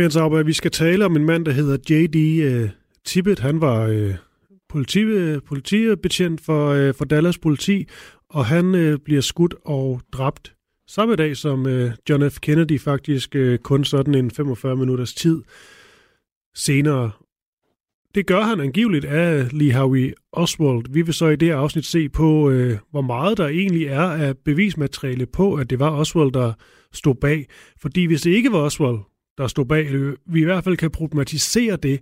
Brian Sauber, vi skal tale om en mand, der hedder J.D. Øh, Tippet. Han var øh, politi, øh, politibetjent for, for Dallas politi, og han bliver skudt og dræbt samme dag som John F. Kennedy, faktisk kun sådan en 45 minutters tid senere. Det gør han angiveligt af Lee Harvey Oswald. Vi vil så i det afsnit se på, øh, hvor meget der egentlig er af bevismateriale på, at det var Oswald, der stod bag. Fordi hvis det ikke var Oswald, der stod bag, eller vi i hvert fald kan problematisere det,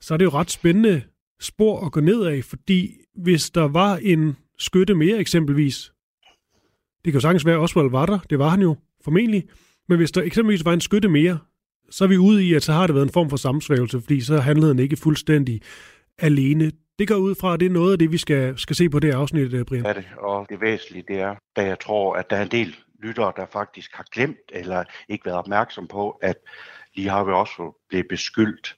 så er det jo ret spændende spor at gå ned af, fordi hvis der var en skytte mere eksempelvis, det kan jo sagtens være, at Oswald var der, det var han jo formentlig, men hvis der eksempelvis var en skytte mere, så er vi ude i, at så har det været en form for sammensvægelse, fordi så handlede han ikke fuldstændig alene. Det går ud fra, at det er noget af det, vi skal, skal se på det afsnit, øh, Brian. Ja, det, og det væsentlige det er, da jeg tror, at der er en del lyttere, der faktisk har glemt eller ikke været opmærksom på, at Lee Harvey også blevet beskyldt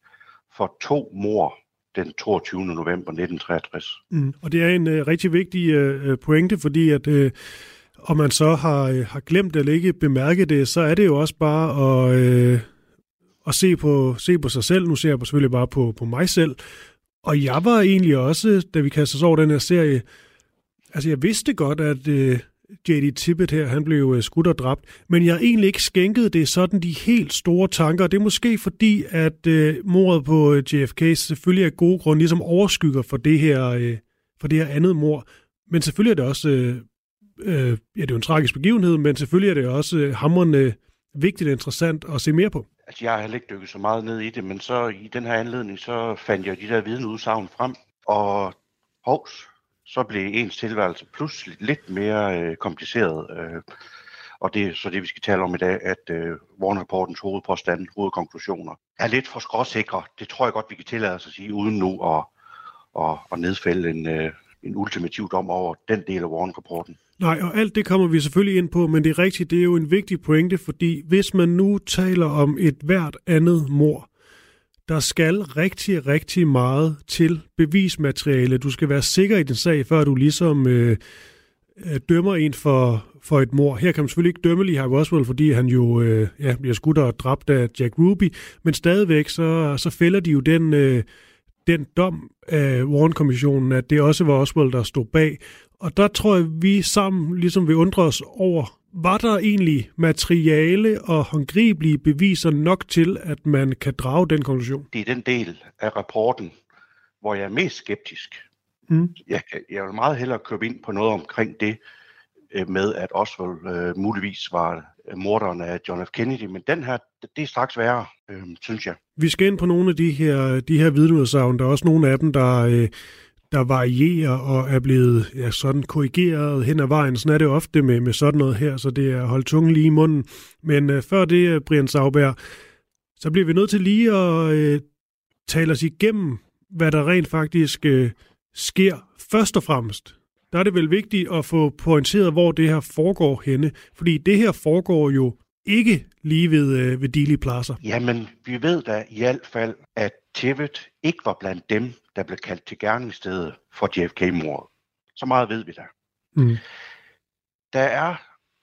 for to mor den 22. november 1963. Mm, og det er en uh, rigtig vigtig uh, pointe, fordi at uh, om man så har, uh, har glemt eller ikke bemærket det, så er det jo også bare at, uh, at se, på, se på sig selv. Nu ser jeg selvfølgelig bare på, på mig selv. Og jeg var egentlig også, da vi kastede os over den her serie, altså jeg vidste godt, at... Uh, J.D. Tippett her, han blev øh, skudt og dræbt, men jeg har egentlig ikke skænket det sådan de helt store tanker. Det er måske fordi, at øh, mordet på øh, JFK selvfølgelig af gode grunde ligesom overskygger for det her, øh, for det her andet mor. Men selvfølgelig er det også, øh, øh, ja det er jo en tragisk begivenhed, men selvfølgelig er det også øh, hamrende vigtigt og interessant at se mere på. Altså jeg har heller ikke dykket så meget ned i det, men så i den her anledning, så fandt jeg de der vidneudsagn frem, og hovs, så blev ens tilværelse pludselig lidt mere øh, kompliceret. Øh, og det er så det, vi skal tale om i dag, at øh, Warren-rapportens hovedpåstand, hovedkonklusioner, er lidt for skråsikre. Det tror jeg godt, vi kan tillade os at sige, uden nu at, at, at nedfælde en, øh, en ultimativ dom over den del af Warren-rapporten. Nej, og alt det kommer vi selvfølgelig ind på, men det er rigtigt, det er jo en vigtig pointe, fordi hvis man nu taler om et hvert andet mor, der skal rigtig, rigtig meget til bevismateriale. Du skal være sikker i din sag, før du ligesom øh, øh dømmer en for, for et mor. Her kan man selvfølgelig ikke dømme Lee Harvey Oswald, fordi han jo øh, ja, bliver skudt og dræbt af Jack Ruby, men stadigvæk så, så fælder de jo den, øh, den dom af Warren-kommissionen, at det også var Oswald, der stod bag. Og der tror jeg, vi sammen ligesom vil undre os over, var der egentlig materiale og håndgribelige beviser nok til, at man kan drage den konklusion? Det er den del af rapporten, hvor jeg er mest skeptisk. Mm. Jeg, jeg vil meget hellere købe ind på noget omkring det øh, med, at Oswald øh, muligvis var øh, morderen af John F. Kennedy, men den her, det er straks værre, øh, synes jeg. Vi skal ind på nogle af de her, de her vidneudsagn. Der er også nogle af dem, der... Øh, der varierer og er blevet ja, sådan korrigeret hen ad vejen. Sådan er det ofte med, med sådan noget her, så det er holdt tungen lige i munden. Men øh, før det, øh, Brian Sauberg, så bliver vi nødt til lige at øh, tale os igennem, hvad der rent faktisk øh, sker først og fremmest. Der er det vel vigtigt at få pointeret, hvor det her foregår henne. Fordi det her foregår jo ikke lige ved, øh, ved Dili Plaza. Jamen, vi ved da i hvert fald, at Tivet ikke var blandt dem, der blev kaldt til gerningsstedet for JFK-mordet. Så meget ved vi da. Mm. Der er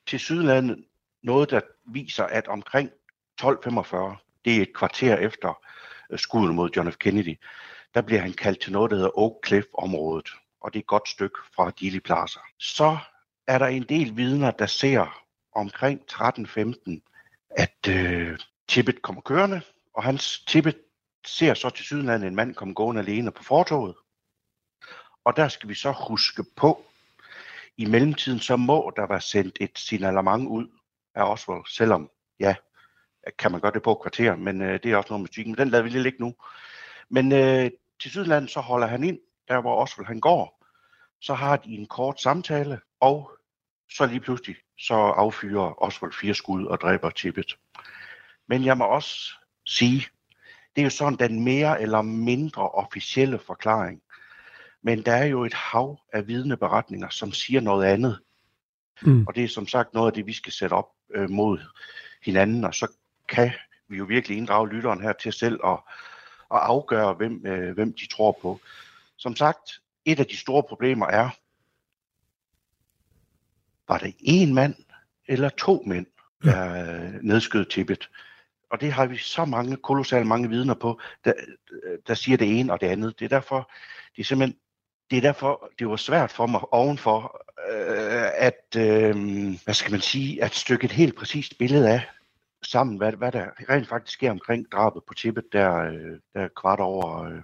til Sydlandet noget, der viser, at omkring 12.45, det er et kvarter efter øh, skuddet mod John F. Kennedy, der bliver han kaldt til noget, der hedder Oak Cliff-området, og det er et godt stykke fra Dealey Plaza. Så er der en del vidner, der ser omkring 13.15, at øh, Tippet kommer kørende, og hans Tippet ser så til sydenlandet en mand komme gående alene på fortoget. Og der skal vi så huske på, i mellemtiden så må der være sendt et signalement ud af Oswald, selvom, ja, kan man gøre det på kvarter, men øh, det er også noget musik, men den lader vi lige ligge nu. Men øh, til Sydlandet så holder han ind, der hvor Oswald han går, så har de en kort samtale, og så lige pludselig så affyrer Oswald fire skud og dræber Tippet. Men jeg må også sige, det er jo sådan den mere eller mindre officielle forklaring. Men der er jo et hav af vidneberetninger, som siger noget andet. Mm. Og det er som sagt noget af det, vi skal sætte op øh, mod hinanden, og så kan vi jo virkelig inddrage lytteren her til selv at, at afgøre, hvem, øh, hvem de tror på. Som sagt, et af de store problemer er, var det en mand eller to mænd, der ja. nedskød Tibet? Og det har vi så mange, kolossalt mange vidner på, der, der siger det ene og det andet. Det er derfor, det er simpelthen, det er derfor, det var svært for mig ovenfor, øh, at, øh, hvad skal man sige, at stykke et helt præcist billede af sammen, hvad, hvad der rent faktisk sker omkring drabet på tippet, der, øh, der kvart over, øh,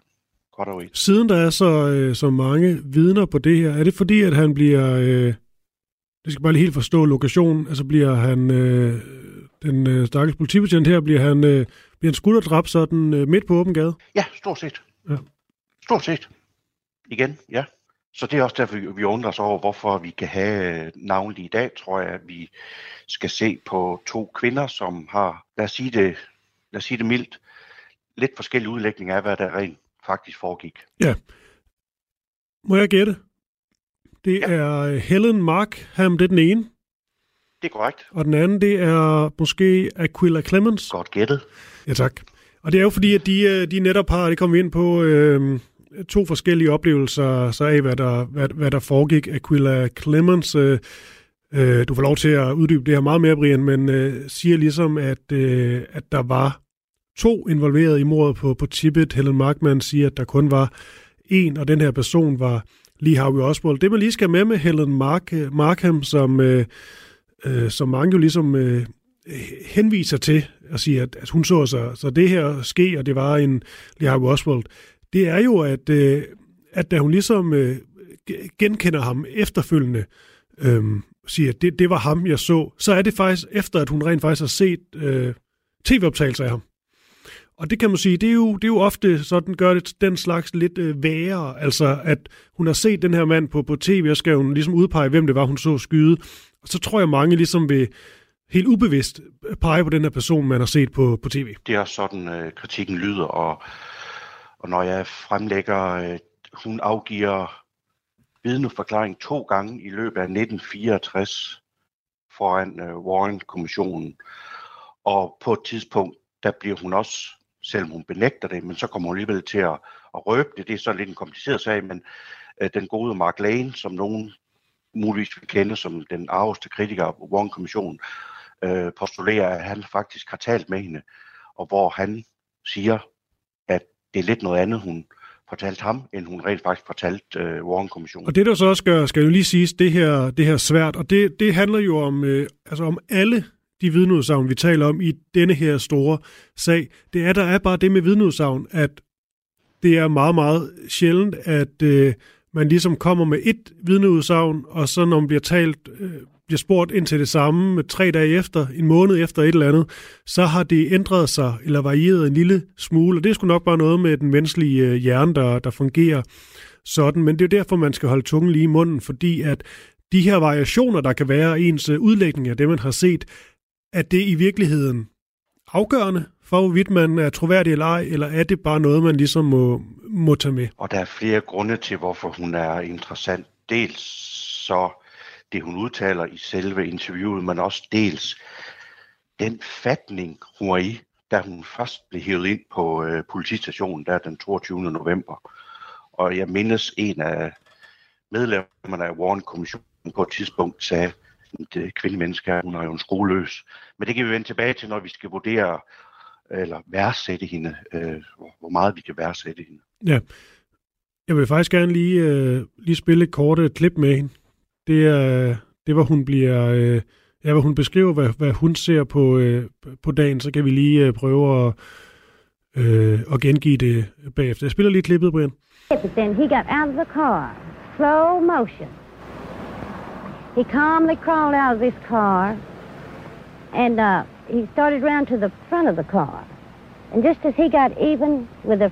kvart over et. Siden der er så, øh, så mange vidner på det her, er det fordi, at han bliver, øh, det skal bare lige helt forstå lokationen, altså bliver han, øh, den øh, stakkels politibetjent her, bliver han, øh, bliver han skudt og dræbt sådan øh, midt på åben gade? Ja, stort set. Ja. Stort set. Igen, ja. Så det er også derfor, vi undrer os over, hvorfor vi kan have øh, navnlig i dag, tror jeg, at vi skal se på to kvinder, som har, lad os sige det, lad os sige det mildt, lidt forskellige udlægninger af, hvad der rent faktisk foregik. Ja. Må jeg gætte? Det ja. er øh, Helen Markham, det er den ene. Det er korrekt. Og den anden, det er måske Aquila Clemens. Godt gættet. Ja, tak. Og det er jo fordi, at de, øh, de netop har, det kommer vi ind på, øh, to forskellige oplevelser så af, hvad der, hvad, hvad der foregik. Aquila Clemens, øh, øh, du får lov til at uddybe det her meget mere, Brian, men øh, siger ligesom, at, øh, at der var to involveret i mordet på, på Tibet. Helen Markman siger, at der kun var en, og den her person var Lee Harvey Oswald. Det man lige skal med med Helen Mark, Markham, som, øh, øh, som mange jo ligesom øh, henviser til og siger, at, at hun så så, så det her ske, og det var en Lee Harvey Oswald, det er jo, at, øh, at da hun ligesom øh, genkender ham efterfølgende, øh, siger, at det, det var ham, jeg så, så er det faktisk efter, at hun rent faktisk har set øh, tv-optagelser af ham. Og det kan man sige, det er jo, det er jo ofte sådan, gør det den slags lidt øh, værre, altså at hun har set den her mand på, på tv, og skal hun ligesom udpege, hvem det var, hun så skyde. Så tror jeg, mange ligesom vil helt ubevidst pege på den her person, man har set på, på tv. Det er sådan, øh, kritikken lyder, og, og når jeg fremlægger, øh, hun afgiver vidneforklaring to gange i løbet af 1964 foran øh, Warren-kommissionen, og på et tidspunkt, der bliver hun også selvom hun benægter det, men så kommer hun alligevel til at, at røbe det. Det er så lidt en kompliceret sag, men øh, den gode Mark Lane, som nogen muligvis vil kende som den arveste kritiker Warren-kommissionen, øh, postulerer, at han faktisk har talt med hende, og hvor han siger, at det er lidt noget andet, hun fortalte ham, end hun rent faktisk fortalte øh, Warren-kommissionen. Og det der så også gør, skal jo lige siges, det her, det her svært, og det, det handler jo om, øh, altså om alle de vidneudsagn, vi taler om i denne her store sag, det er, der er bare det med vidneudsagn, at det er meget, meget sjældent, at øh, man ligesom kommer med et vidneudsagn, og så når man bliver talt, øh, bliver spurgt ind til det samme med tre dage efter, en måned efter et eller andet, så har det ændret sig eller varieret en lille smule, og det er sgu nok bare noget med den menneskelige øh, hjerne, der, der fungerer sådan, men det er jo derfor, man skal holde tungen lige i munden, fordi at de her variationer, der kan være ens øh, udlægning af det, man har set, at det i virkeligheden afgørende for, hvorvidt man er troværdig eller ej, eller er det bare noget, man ligesom må, må tage med? Og der er flere grunde til, hvorfor hun er interessant. Dels så det, hun udtaler i selve interviewet, men også dels den fatning, hun er i, da hun først blev hævet ind på øh, politistationen der den 22. november. Og jeg mindes en af medlemmerne af Warren-kommissionen på et tidspunkt sagde, et kvindemenneske hun er jo en skoleløs. Men det kan vi vende tilbage til, når vi skal vurdere eller værdsætte hende, øh, hvor meget vi kan værdsætte hende. Ja. Jeg vil faktisk gerne lige, øh, lige spille et kort øh, klip med hende. Det er, det hvor hun bliver, øh, ja, hvor hun beskriver, hvad, hvad hun ser på, øh, på dagen, så kan vi lige øh, prøve at, øh, at gengive det bagefter. Jeg spiller lige klippet, Brian. Then he got out of the car, slow motion. He calmly crawled out of this car and uh, he started round to the front of the car. And just as he got even with the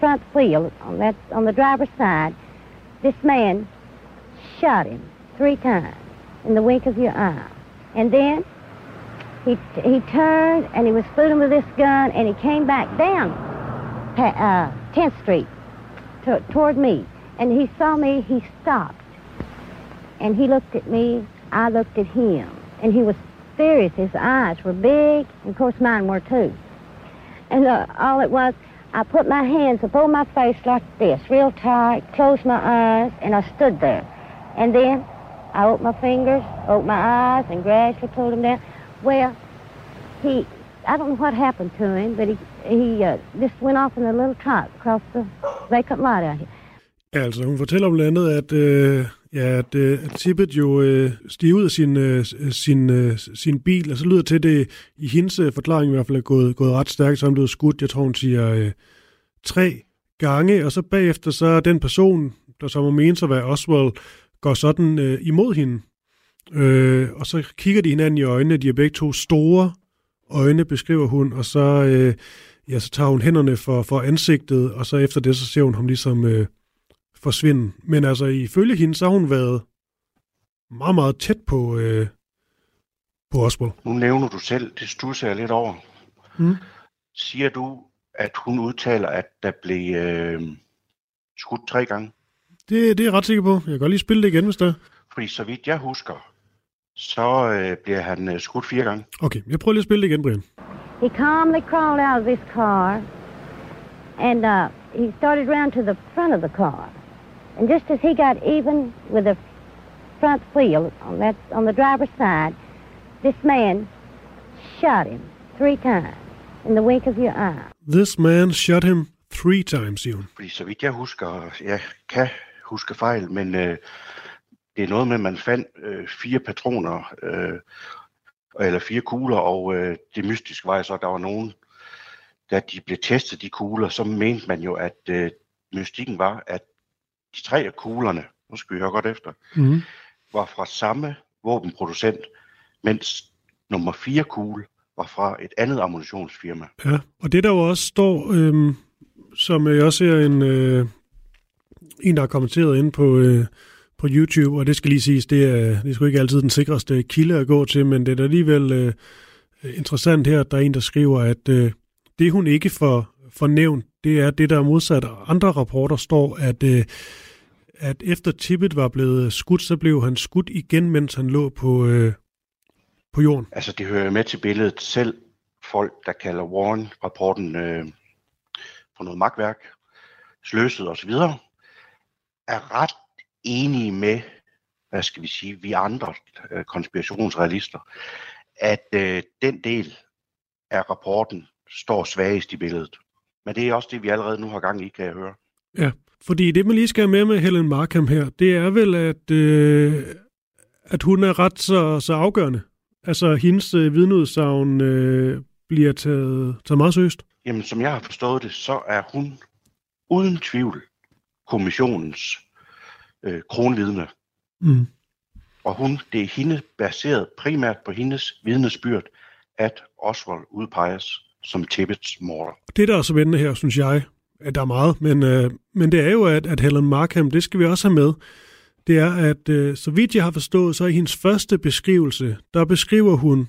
front wheel on that on the driver's side, this man shot him three times. in the wink of your eye. And then he, he turned and he was fooling with this gun and he came back down uh, 10th Street to, toward me. And he saw me, he stopped. And he looked at me, I looked at him. And he was furious. His eyes were big, and of course mine were too. And uh, all it was, I put my hands above my face like this, real tight, closed my eyes, and I stood there. And then I opened my fingers, opened my eyes, and gradually pulled them down. Well, he, I don't know what happened to him, but he, he uh, just went off in a little trot across the vacant lot out here. Altså, hun fortæller om landet, at, øh, ja, at, øh, at Tippet jo øh, stiger ud af sin, øh, øh sin, øh, sin bil, og så lyder til det, i hendes øh, forklaring i hvert fald er gået, gået ret stærkt, så han blev skudt, jeg tror hun siger, øh, tre gange, og så bagefter så er den person, der så må mene sig at være Oswald, går sådan øh, imod hende. Øh, og så kigger de hinanden i øjnene, de er begge to store øjne, beskriver hun, og så, øh, ja, så tager hun hænderne for, for ansigtet, og så efter det, så ser hun ham ligesom øh, forsvinde. Men altså, ifølge hende, så har hun været meget, meget tæt på, øh, på Oswald. Nu nævner du selv, det stusser jeg lidt over. Mm. Siger du, at hun udtaler, at der blev øh, skudt tre gange? Det, det er jeg ret sikker på. Jeg kan godt lige spille det igen, hvis der Fordi så vidt jeg husker, så øh, bliver han øh, skudt fire gange. Okay, jeg prøver lige at spille det igen, Brian. He calmly crawled out of this car, and uh, he started round to the front of the car. And just as he got even with the front wheel on that on the driver's side, this man shot him three times in the wink of your eye. This man shot him three times, hun. Fordi så vidt jeg husker, jeg kan huske fejl, men øh, det er noget med, at man fandt øh, fire patroner, øh, eller fire kugler, og øh, det mystiske var så, at der var nogen, da de blev testet, de kugler, så mente man jo, at øh, mystikken var, at de tre af kuglerne, nu skal vi høre godt efter, mm. var fra samme våbenproducent, mens nummer fire kugle var fra et andet ammunitionsfirma. Ja, og det der jo også står, øh, som jeg også ser en, øh, en, der har kommenteret ind på, øh, på YouTube, og det skal lige siges, det er, det er sgu ikke altid den sikreste kilde at gå til, men det er da alligevel øh, interessant her, at der er en, der skriver, at øh, det hun ikke får, får nævnt, det er det, der er modsat andre rapporter står, at, øh, at efter Tippet var blevet skudt, så blev han skudt igen, mens han lå på, øh, på jorden. Altså, det hører med til billedet selv folk, der kalder Warren-rapporten øh, for noget magtværk, sløset osv., er ret enige med, hvad skal vi sige, vi andre øh, konspirationsrealister, at øh, den del af rapporten står svagest i billedet. Men det er også det, vi allerede nu har gang i, kan jeg høre. Ja, fordi det, man lige skal have med med Helen Markham her, det er vel, at, øh, at hun er ret så, så afgørende. Altså, hendes øh, vidneudsagn øh, bliver taget, taget meget seriøst. Jamen, som jeg har forstået det, så er hun uden tvivl kommissionens øh, kronvidne. Mm. Og hun, det er hende baseret primært på hendes vidnesbyrd, at Oswald udpeges som Tippets morder. Det, der er så spændende her, synes jeg, at der er meget, men, øh, men det er jo, at, at Helen Markham, det skal vi også have med, det er, at øh, så vidt jeg har forstået, så i hendes første beskrivelse, der beskriver hun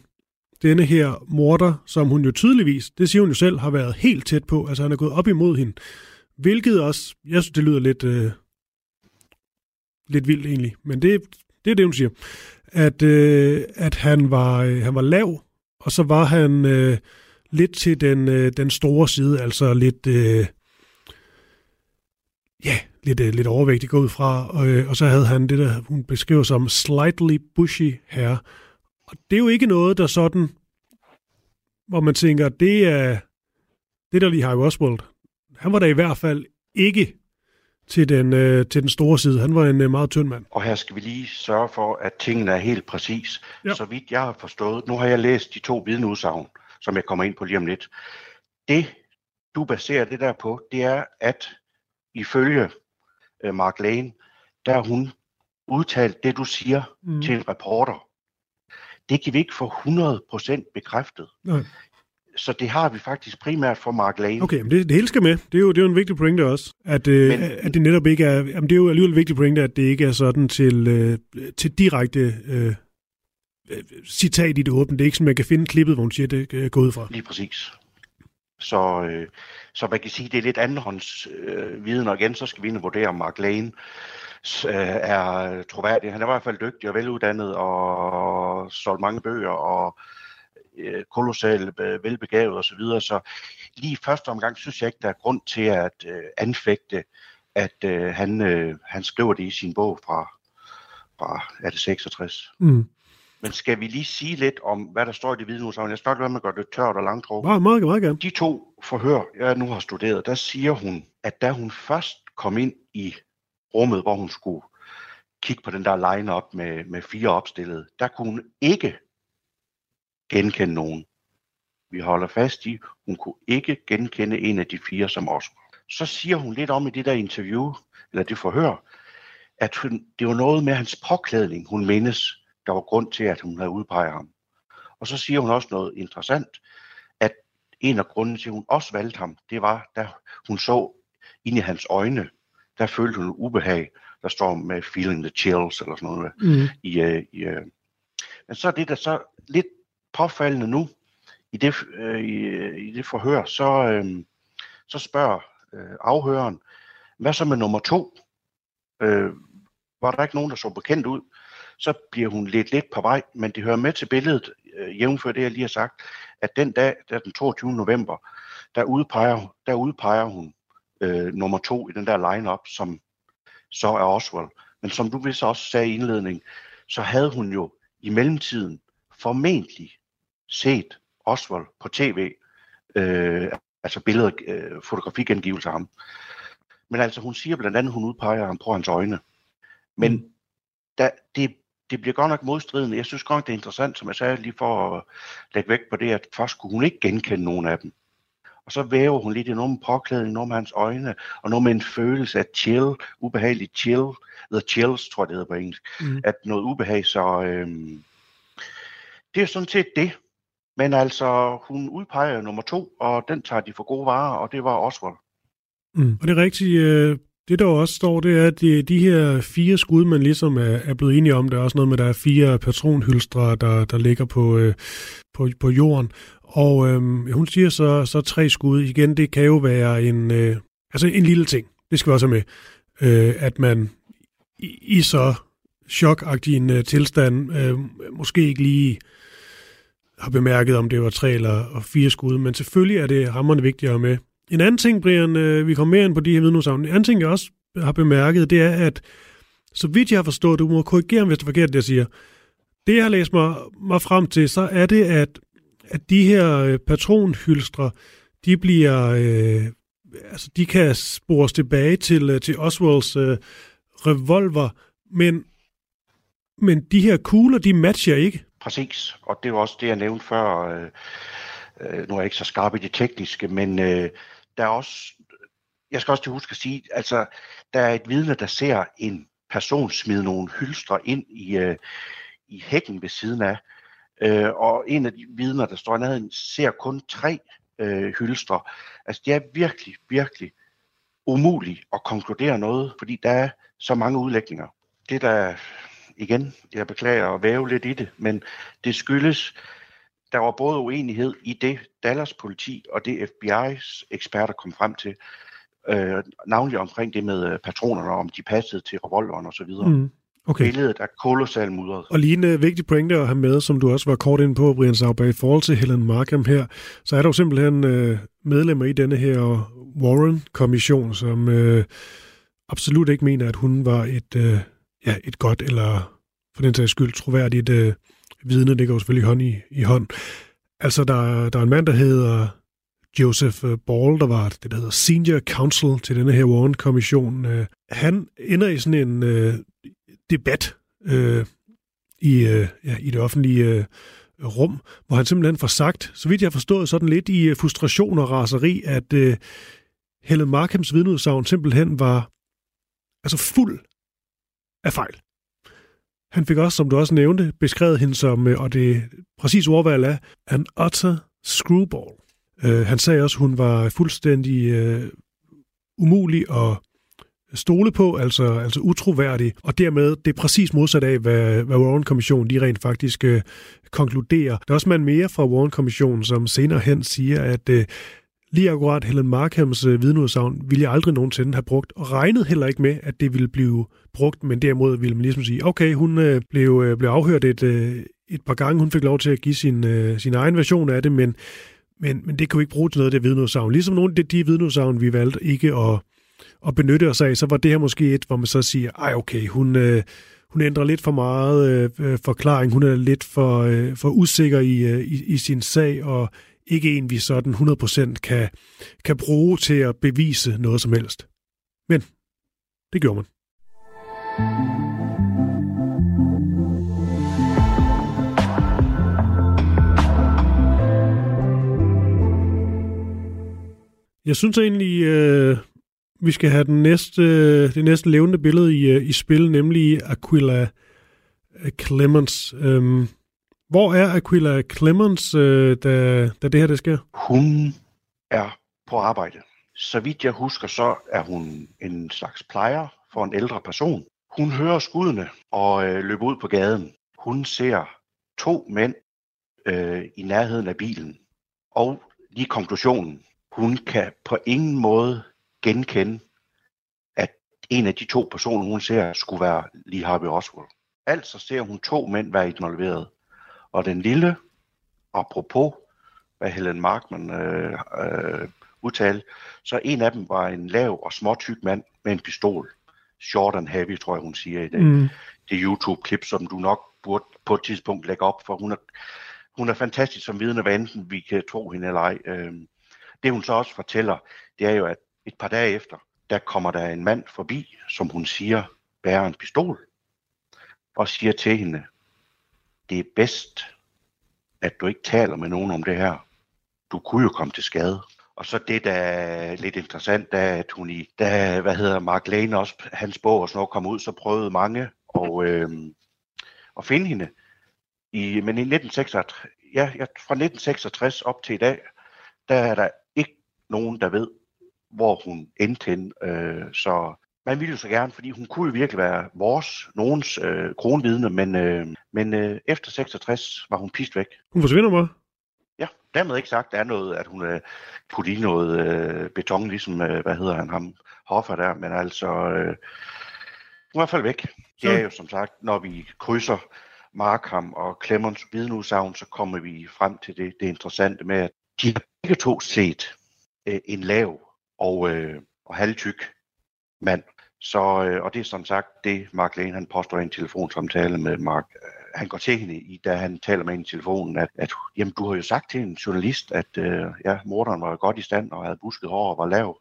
denne her morder, som hun jo tydeligvis, det siger hun jo selv, har været helt tæt på, altså han er gået op imod hende. Hvilket også, jeg synes, det lyder lidt, øh, lidt vildt egentlig, men det, det er det, hun siger. At, øh, at han, var, øh, han var lav, og så var han øh, lidt til den, øh, den store side, altså lidt... Øh, ja, lidt, øh, lidt overvægtig gå ud fra, og, øh, og så havde han det, der hun beskriver som slightly bushy hair. Og det er jo ikke noget, der sådan, hvor man tænker, det er det der lige har Oswald. Han var da i hvert fald ikke til den, øh, til den store side. Han var en øh, meget tynd mand. Og her skal vi lige sørge for, at tingene er helt præcis. Ja. Så vidt jeg har forstået, nu har jeg læst de to vidneudsagn, som jeg kommer ind på lige om lidt. Det, du baserer det der på, det er, at ifølge øh, Mark Lane, der har hun udtalt det, du siger mm. til en reporter. Det kan vi ikke få 100% bekræftet. Nej. Så det har vi faktisk primært for Mark Lane. Okay, men det, det hele skal med. Det er jo, det er jo en vigtig pointe også. At, øh, men, at det netop ikke er... Jamen, det er jo alligevel en vigtig pointe, at det ikke er sådan til, øh, til direkte øh, citat i det åbne. Det er ikke sådan, man kan finde klippet, hvor hun siger, det øh, går ud fra. Lige præcis. Så, øh, så man kan sige, det er lidt andenhånds øh, viden, og igen så skal vi ind og vurdere, om Mark Lane øh, er troværdig. Han er i hvert fald dygtig og veluddannet og solgt mange bøger og øh, kolossalt øh, velbegavet osv. Så, videre. så lige i første omgang synes jeg ikke, der er grund til at øh, anfægte, at øh, han, øh, han skriver det i sin bog fra, fra er det 66. Mm. Men skal vi lige sige lidt om, hvad der står i det vidneudsagn? Jeg snakker om, at gøre det tørt og langtrukket. Meget, meget, meget gerne. De to forhør, jeg nu har studeret, der siger hun, at da hun først kom ind i rummet, hvor hun skulle kigge på den der line-up med, med fire opstillede, der kunne hun ikke genkende nogen. Vi holder fast i, hun kunne ikke genkende en af de fire som os. Så siger hun lidt om i det der interview, eller det forhør, at hun, det var noget med hans påklædning, hun mindes, der var grund til, at hun havde udpeget ham. Og så siger hun også noget interessant, at en af grunden til, at hun også valgte ham, det var, da hun så ind i hans øjne, der følte hun ubehag. Der står med feeling the chills eller sådan noget. Mm. I, uh, i, uh. Men så er det der så lidt påfaldende nu, i det, uh, i, i det forhør, så, uh, så spørger uh, afhøren, hvad så med nummer to? Uh, var der ikke nogen, der så bekendt ud? Så bliver hun lidt lidt på vej, men det hører med til billedet, uh, jævnfør det, jeg lige har sagt, at den dag, der den 22. november, der udpeger, der udpeger hun øh, nummer to i den der lineup, som så er Oswald. Men som du vist også sagde i indledning, så havde hun jo i mellemtiden formentlig set Oswald på tv, øh, altså billeder, øh, fotografigengivelse af ham. Men altså, hun siger blandt andet, at hun udpeger ham på hans øjne. Men mm. da, det, det bliver godt nok modstridende. Jeg synes godt, det er interessant, som jeg sagde, lige for at lægge vægt på det, at først kunne hun ikke genkende nogen af dem. Og så væver hun lidt i noget med påklædning, noget med hans øjne, og noget med en følelse af chill, ubehagelig chill, eller chills, tror jeg det hedder på engelsk, mm. at noget ubehag, så øhm, det er sådan set det. Men altså, hun udpeger nummer to, og den tager de for gode varer, og det var Oswald. Mm. Og det er rigtigt, øh, det der også står, det er, at de, de her fire skud, man ligesom er, er blevet enige om, der er også noget med, at der er fire patronhylstre, der, der ligger på, øh, på, på jorden. Og øh, hun siger så, så tre skud. Igen, det kan jo være en, øh, altså en lille ting. Det skal vi også have med. Øh, at man i, i så chokagtig en øh, tilstand øh, måske ikke lige har bemærket, om det var tre eller fire skud. Men selvfølgelig er det hammerne vigtigere med. En anden ting, Brian, øh, vi kommer mere ind på de her vidneudsagn. En anden ting, jeg også har bemærket, det er, at så vidt jeg har forstået, du må korrigere, hvis det er forkert, det jeg siger. Det, jeg har læst mig, mig frem til, så er det, at at de her øh, patronhylstre, de bliver, øh, altså de kan spores tilbage til, øh, til Oswalds øh, revolver, men, men de her kugler, de matcher ikke. Præcis, og det var også det, jeg nævnte før. Øh, øh, nu er jeg ikke så skarp i det tekniske, men øh, der er også, jeg skal også til huske at sige, altså der er et vidne, der ser en person smide nogle hylstre ind i, øh, i hækken ved siden af, Øh, og en af de vidner, der står i nærheden, ser kun tre øh, hylstre. Altså det er virkelig, virkelig umuligt at konkludere noget, fordi der er så mange udlægninger. Det der, igen, jeg beklager at væve lidt i det, men det skyldes, der var både uenighed i det Dallas politi og det FBI's eksperter kom frem til, øh, navnlig omkring det med øh, patronerne, om de passede til revolveren osv. Mm. Okay. Billedet er kolossalt mudret. Og lige en uh, vigtig pointe at have med, som du også var kort ind på, Brian Sauber, i forhold til Helen Markham her, så er der jo simpelthen uh, medlemmer i denne her Warren-kommission, som uh, absolut ikke mener, at hun var et, uh, ja, et godt eller for den sags skyld troværdigt uh, vidne. Det går selvfølgelig hånd i, i hånd. Altså, der, der er en mand, der hedder Joseph øh, Ball, der var det, der hedder Senior Counsel til denne her Warren-kommission. Øh, han ender i sådan en øh, debat øh, i, øh, ja, i det offentlige øh, rum, hvor han simpelthen får sagt, så vidt jeg har forstået, sådan lidt i frustration og raseri, at øh, Helen Markhams vidneudsagn simpelthen var altså fuld af fejl. Han fik også, som du også nævnte, beskrevet hende som, øh, og det præcis ordvalg er, an utter screwball. Øh, han sagde også, at hun var fuldstændig øh, umulig at stole på, altså, altså utroværdig, og dermed det er præcis modsat af, hvad, hvad Warren-kommissionen de rent faktisk øh, konkluderer. Der er også mand mere fra Warren-kommissionen, som senere hen siger, at øh, lige akkurat Helen Markhams øh, vidneudsagn ville jeg aldrig nogensinde have brugt, og regnede heller ikke med, at det ville blive brugt, men derimod ville man ligesom sige, okay, hun øh, blev, øh, blev afhørt et, øh, et par gange, hun fik lov til at give sin, øh, sin egen version af det, men, men, men det kunne vi ikke bruge til noget det vidneudsagn. Ligesom nogle af de, de vidneudsagn, vi valgte ikke at at benytte os af, så var det her måske et, hvor man så siger, ej okay, hun, øh, hun ændrer lidt for meget øh, øh forklaring, hun er lidt for, øh, for usikker i, øh, i, i sin sag, og ikke en, vi sådan 100% kan, kan bruge til at bevise noget som helst. Men det gjorde man. Jeg synes egentlig, øh, vi skal have den næste, det næste levende billede i, øh, i spil, nemlig Aquila øh, Clemens. Øhm, hvor er Aquila Clemens, øh, da, da det her det sker? Hun er på arbejde. Så vidt jeg husker, så er hun en slags plejer for en ældre person. Hun hører skuddene og øh, løber ud på gaden. Hun ser to mænd øh, i nærheden af bilen. Og lige konklusionen. Hun kan på ingen måde genkende, at en af de to personer, hun ser, skulle være Lee Harvey Oswald. Altså ser hun to mænd være involveret. Og den lille, apropos, hvad Helen Markman øh, øh, udtalte, så en af dem var en lav og småtyk mand med en pistol. Short and heavy, tror jeg, hun siger i dag. Mm. Det YouTube-klip, som du nok burde på et tidspunkt lægge op, for hun er, hun er fantastisk som vidne, hvad enten vi kan tro hende eller ej. Øh, det hun så også fortæller, det er jo, at et par dage efter, der kommer der en mand forbi, som hun siger, bærer en pistol, og siger til hende, det er bedst, at du ikke taler med nogen om det her. Du kunne jo komme til skade. Og så det, der er lidt interessant, er, at hun i, da, hvad hedder Mark Lane også, hans bog og sådan noget kom ud, så prøvede mange og, øh, at finde hende. I, men i 1966, ja, fra 1966 op til i dag, der er der nogen, der ved, hvor hun endte hen. Øh, så man ville jo så gerne, fordi hun kunne jo virkelig være vores, nogens øh, kronvidne, men, øh, men øh, efter 66 var hun pist væk. Hun forsvinder bare? Ja, dermed ikke sagt, der er noget, at hun er puttet i noget øh, beton, ligesom, øh, hvad hedder han, ham, Hoffer der, men altså, øh, hun er i hvert fald væk. Det er jo som sagt, når vi krydser Markham og Clemens vidneudsagn, så kommer vi frem til det, det interessante med, at de har begge to set øh, en lav og, øh, og halvtyk mand. Så, øh, og det er som sagt det, Mark Lane han påstår i en telefonsamtale med Mark. Øh, han går til hende i, da han taler med hende i telefonen, at, at jamen, du har jo sagt til en journalist, at øh, ja, morderen var godt i stand og havde busket hår og var lav.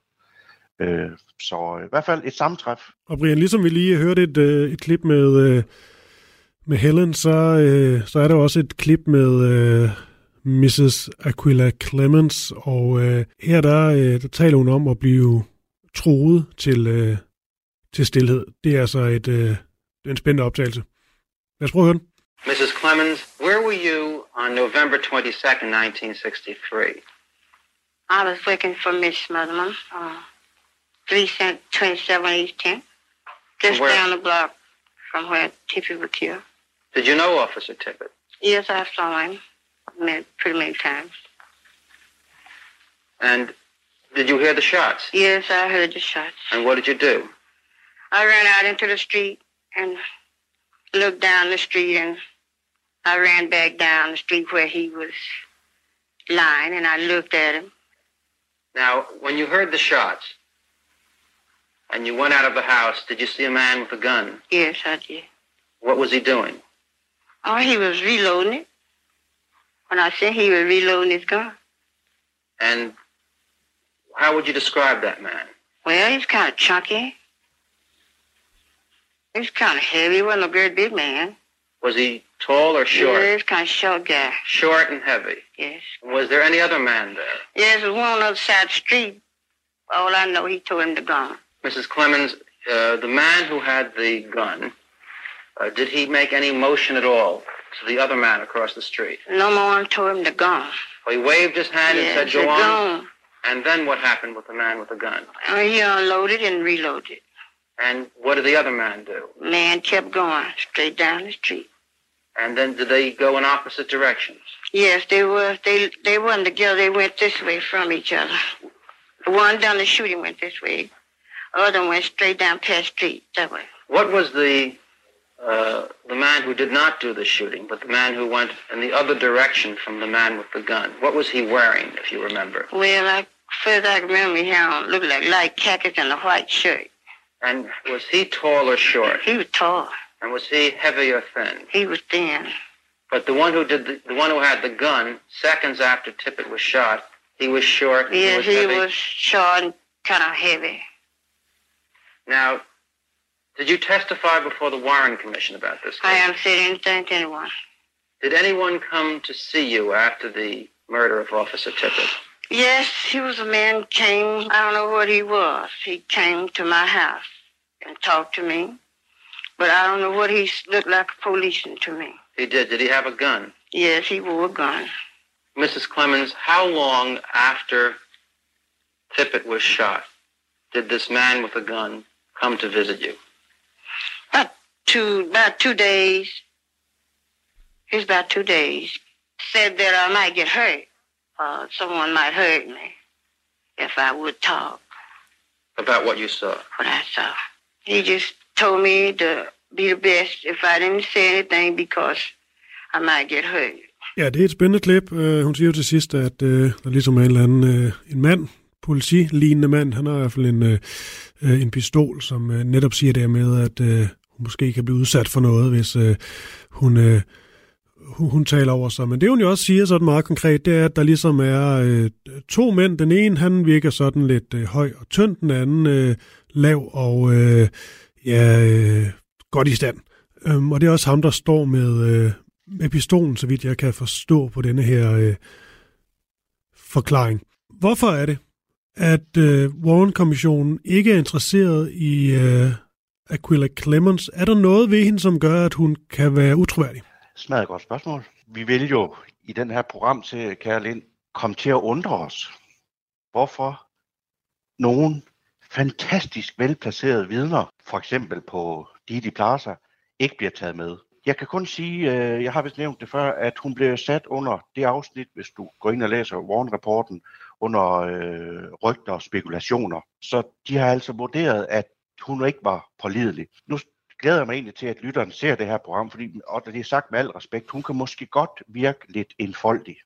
Øh, så øh, i hvert fald et sammentræf. Og Brian, ligesom vi lige hørte et, øh, et klip med, øh, med Helen, så, øh, så er der også et klip med... Øh Mrs. Aquila Clemens, og øh, her der, øh, der taler hun om at blive troet til, øh, til stillhed. Det er altså et, øh, en spændende optagelse. Lad os prøve at høre den. Mrs. Clemens, where were you on November 22nd, 1963? I was working for Miss Smotherman, uh, 3 cent 27 East 10, just down the block from where Tippett was killed. Did you know Officer Tippett? Yes, I saw him many, pretty many times. And did you hear the shots? Yes, I heard the shots. And what did you do? I ran out into the street and looked down the street and I ran back down the street where he was lying and I looked at him. Now, when you heard the shots and you went out of the house, did you see a man with a gun? Yes, I did. What was he doing? Oh, he was reloading it. When I said he was reloading his gun. And how would you describe that man? Well, he's kind of chunky. He's kind of heavy. He wasn't a very big man. Was he tall or short? Yeah, he's kind of short guy. Short and heavy? Yes. Was there any other man there? Yes, there was one on the other side of the street. All I know, he told him the gun. Mrs. Clemens, uh, the man who had the gun, uh, did he make any motion at all to the other man across the street? No more told him to go. Oh, he waved his hand and said, go on. Go. And then what happened with the man with the gun? Uh, he unloaded and reloaded. And what did the other man do? Man kept going straight down the street. And then did they go in opposite directions? Yes, they were. They they weren't together. They went this way from each other. The one done the shooting went this way. The other went straight down past street that way. What was the uh, the man who did not do the shooting, but the man who went in the other direction from the man with the gun? What was he wearing, if you remember? Well, I first I remember he had looked like light khakis and a white shirt. And was he tall or short? He was tall. And was he heavy or thin? He was thin. But the one who did the, the one who had the gun, seconds after Tippett was shot, he was short. Yes, was he was short and kind of heavy. Now, did you testify before the Warren Commission about this? I case? haven't said anything to anyone. Did anyone come to see you after the murder of Officer Tippett? Yes, he was a man came. I don't know what he was. He came to my house and talked to me, but I don't know what he looked like a policeman to me. He did. Did he have a gun? Yes, he wore a gun. Mrs. Clemens, how long after Tippett was shot did this man with a gun come to visit you? About two, about two days. It was about two days. Said that I might get hurt. Uh, someone might hurt me if I would talk. About what you saw? What I saw. He just told me to be the best if I didn't say anything because I might get hurt. Ja, det er et spændende klip. Uh, hun siger jo til sidst, at uh, der ligesom er en eller anden uh, en mand, politilignende mand, han har i hvert fald en, uh, en pistol, som uh, netop siger det med, at uh, måske kan blive udsat for noget, hvis øh, hun, øh, hun, hun taler over sig. Men det hun jo også siger sådan meget konkret, det er, at der ligesom er øh, to mænd. Den ene, han virker sådan lidt øh, høj og tynd, den anden øh, lav og øh, ja, øh, godt i stand. Øhm, og det er også ham, der står med, øh, med pistolen, så vidt jeg kan forstå på denne her øh, forklaring. Hvorfor er det, at øh, Warren-kommissionen ikke er interesseret i øh, Aquila Clemens? Er der noget ved hende, som gør, at hun kan være utroværdig? Smadret godt spørgsmål. Vi vil jo i den her program til Kære Lind komme til at undre os. Hvorfor nogen fantastisk velplacerede vidner, for eksempel på Didi Plaza, ikke bliver taget med. Jeg kan kun sige, øh, jeg har vist nævnt det før, at hun blev sat under det afsnit, hvis du går ind og læser Warren-rapporten, under øh, rygter og spekulationer. Så de har altså vurderet, at hun ikke var pålidelig. Nu glæder jeg mig egentlig til, at lytteren ser det her program, fordi, og det er sagt med al respekt, hun kan måske godt virke lidt enfoldig.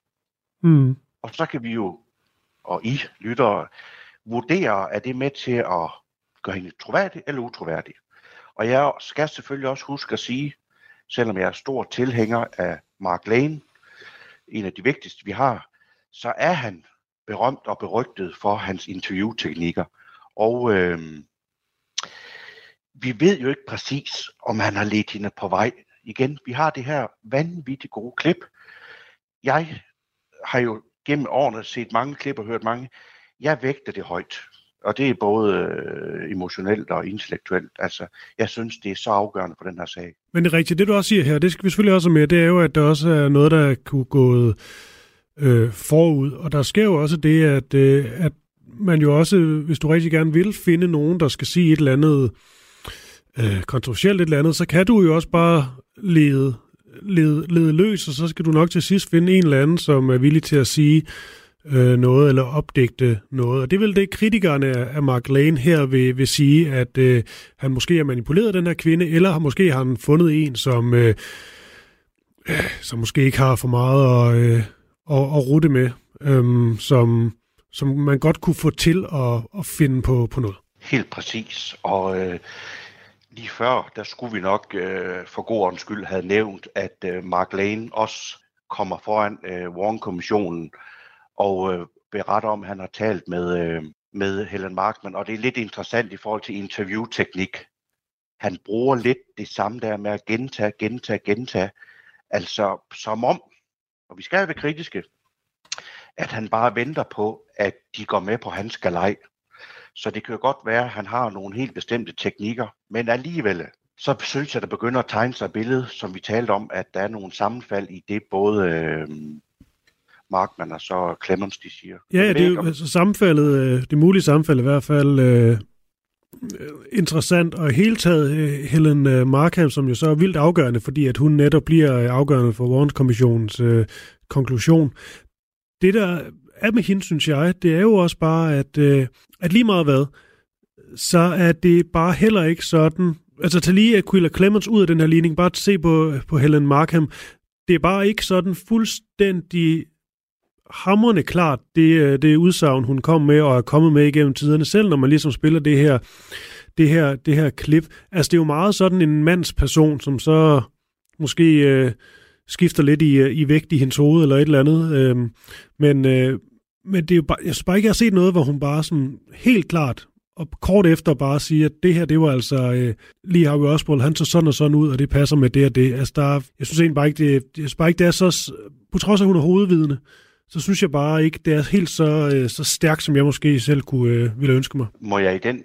Mm. Og så kan vi jo, og I lyttere, vurdere, er det med til at gøre hende troværdig eller utroværdig. Og jeg skal selvfølgelig også huske at sige, selvom jeg er stor tilhænger af Mark Lane, en af de vigtigste vi har, så er han berømt og berygtet for hans interviewteknikker. Og øh, vi ved jo ikke præcis, om han har ledt hende på vej. Igen, vi har det her vanvittigt gode klip. Jeg har jo gennem årene set mange klip og hørt mange. Jeg vægter det højt. Og det er både øh, emotionelt og intellektuelt. Altså, jeg synes, det er så afgørende for den her sag. Men det er rigtigt, det du også siger her, det skal vi selvfølgelig også med, det er jo, at der også er noget, der kunne gå øh, forud. Og der sker jo også det, at, øh, at man jo også, hvis du rigtig gerne vil finde nogen, der skal sige et eller andet øh, kontroversielt et eller andet, så kan du jo også bare lede, lede, lede løs, og så skal du nok til sidst finde en eller anden, som er villig til at sige øh, noget eller opdigte noget. Og det er vel det, kritikerne af Mark Lane her vil, vil sige, at øh, han måske har manipuleret den her kvinde, eller har måske har han fundet en, som, øh, øh, som måske ikke har for meget at, øh, at, at rute med, øh, som, som man godt kunne få til at, at finde på, på noget. Helt præcis. Og øh, lige før, der skulle vi nok øh, for god ordens skyld have nævnt, at øh, Mark Lane også kommer foran øh, Warren-kommissionen og øh, beretter om, at han har talt med, øh, med Helen Markman. Og det er lidt interessant i forhold til interviewteknik. Han bruger lidt det samme der med at gentage, gentage, gentage. Altså som om, og vi skal være kritiske, at han bare venter på, at de går med på hans galej. Så det kan jo godt være, at han har nogle helt bestemte teknikker, men alligevel, så synes jeg, der begynder at tegne sig et billede, som vi talte om, at der er nogle sammenfald i det, både øh, Markman og så Clemens, de siger. Ja, ja det er jo altså, sammenfaldet, øh, det mulige sammenfald i hvert fald, øh, interessant, og hele taget øh, Helen øh, Markham, som jo så er vildt afgørende, fordi at hun netop bliver øh, afgørende for Warrens-kommissionens øh, konklusion. Det, der er med hende, synes jeg, det er jo også bare, at, øh, at lige meget hvad, så er det bare heller ikke sådan, altså tag lige Aquila Clemens ud af den her ligning, bare se på, på Helen Markham, det er bare ikke sådan fuldstændig hammerne klart, det, øh, det udsagn, hun kom med og er kommet med igennem tiderne, selv når man ligesom spiller det her, det her, det her klip. Altså, det er jo meget sådan en mands person, som så måske øh, skifter lidt i, øh, i vægt i hendes hoved eller et eller andet. Øh, men, øh, men det er jo bare, jeg synes bare ikke, jeg har set noget, hvor hun bare sådan helt klart og kort efter bare sige, at det her, det var altså øh, lige Harvey Oswald, han så sådan og sådan ud, og det passer med det og det. Altså, der, jeg synes egentlig bare ikke, det, jeg synes bare ikke, det er så, på trods af, at hun er hovedvidende, så synes jeg bare ikke, det er helt så, øh, så stærkt, som jeg måske selv kunne øh, ville ønske mig. Må jeg i den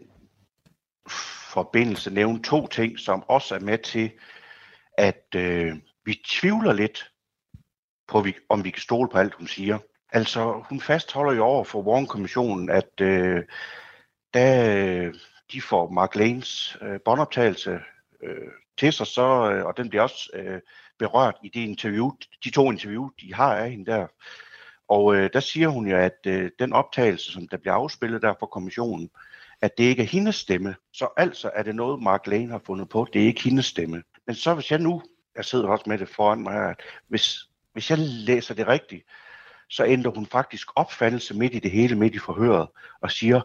forbindelse nævne to ting, som også er med til, at øh, vi tvivler lidt på, om vi kan stole på alt, hun siger. Altså, hun fastholder jo over for Warren-kommissionen, at øh, da øh, de får Mark Lanes øh, båndoptagelse øh, til sig, så, øh, og den bliver også øh, berørt i det interview, de to interview, de har af hende der, og øh, der siger hun jo, at øh, den optagelse, som der bliver afspillet der for kommissionen, at det ikke er hendes stemme. Så altså er det noget, Mark Lane har fundet på. Det er ikke hendes stemme. Men så hvis jeg nu, jeg sidder også med det foran mig, at hvis, hvis jeg læser det rigtigt, så ændrer hun faktisk opfattelse midt i det hele, midt i forhøret, og siger,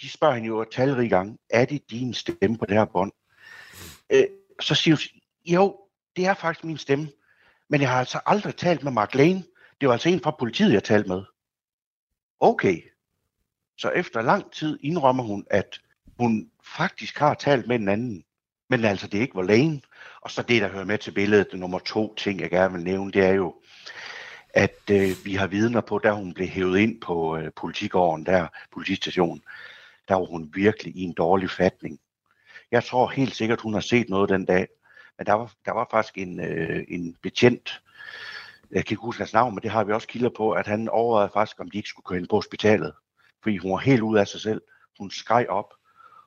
de spørger hende jo talrige gange, er det din stemme på det her bånd? Øh, så siger hun, jo, det er faktisk min stemme, men jeg har altså aldrig talt med Mark Lane. Det var altså en fra politiet, jeg talte med. Okay. Så efter lang tid indrømmer hun, at hun faktisk har talt med en anden. Men altså, det ikke var Lane. Og så det, der hører med til billedet, det nummer to ting, jeg gerne vil nævne, det er jo, at øh, vi har vidner på, da hun blev hævet ind på øh, politigården der, politistationen, der var hun virkelig i en dårlig fatning. Jeg tror helt sikkert, hun har set noget den dag, men der var, der var faktisk en, øh, en betjent, jeg kan ikke huske hans navn, men det har vi også kilder på, at han overvejede faktisk, om de ikke skulle køre hende på hospitalet. Fordi hun var helt ude af sig selv. Hun skreg op,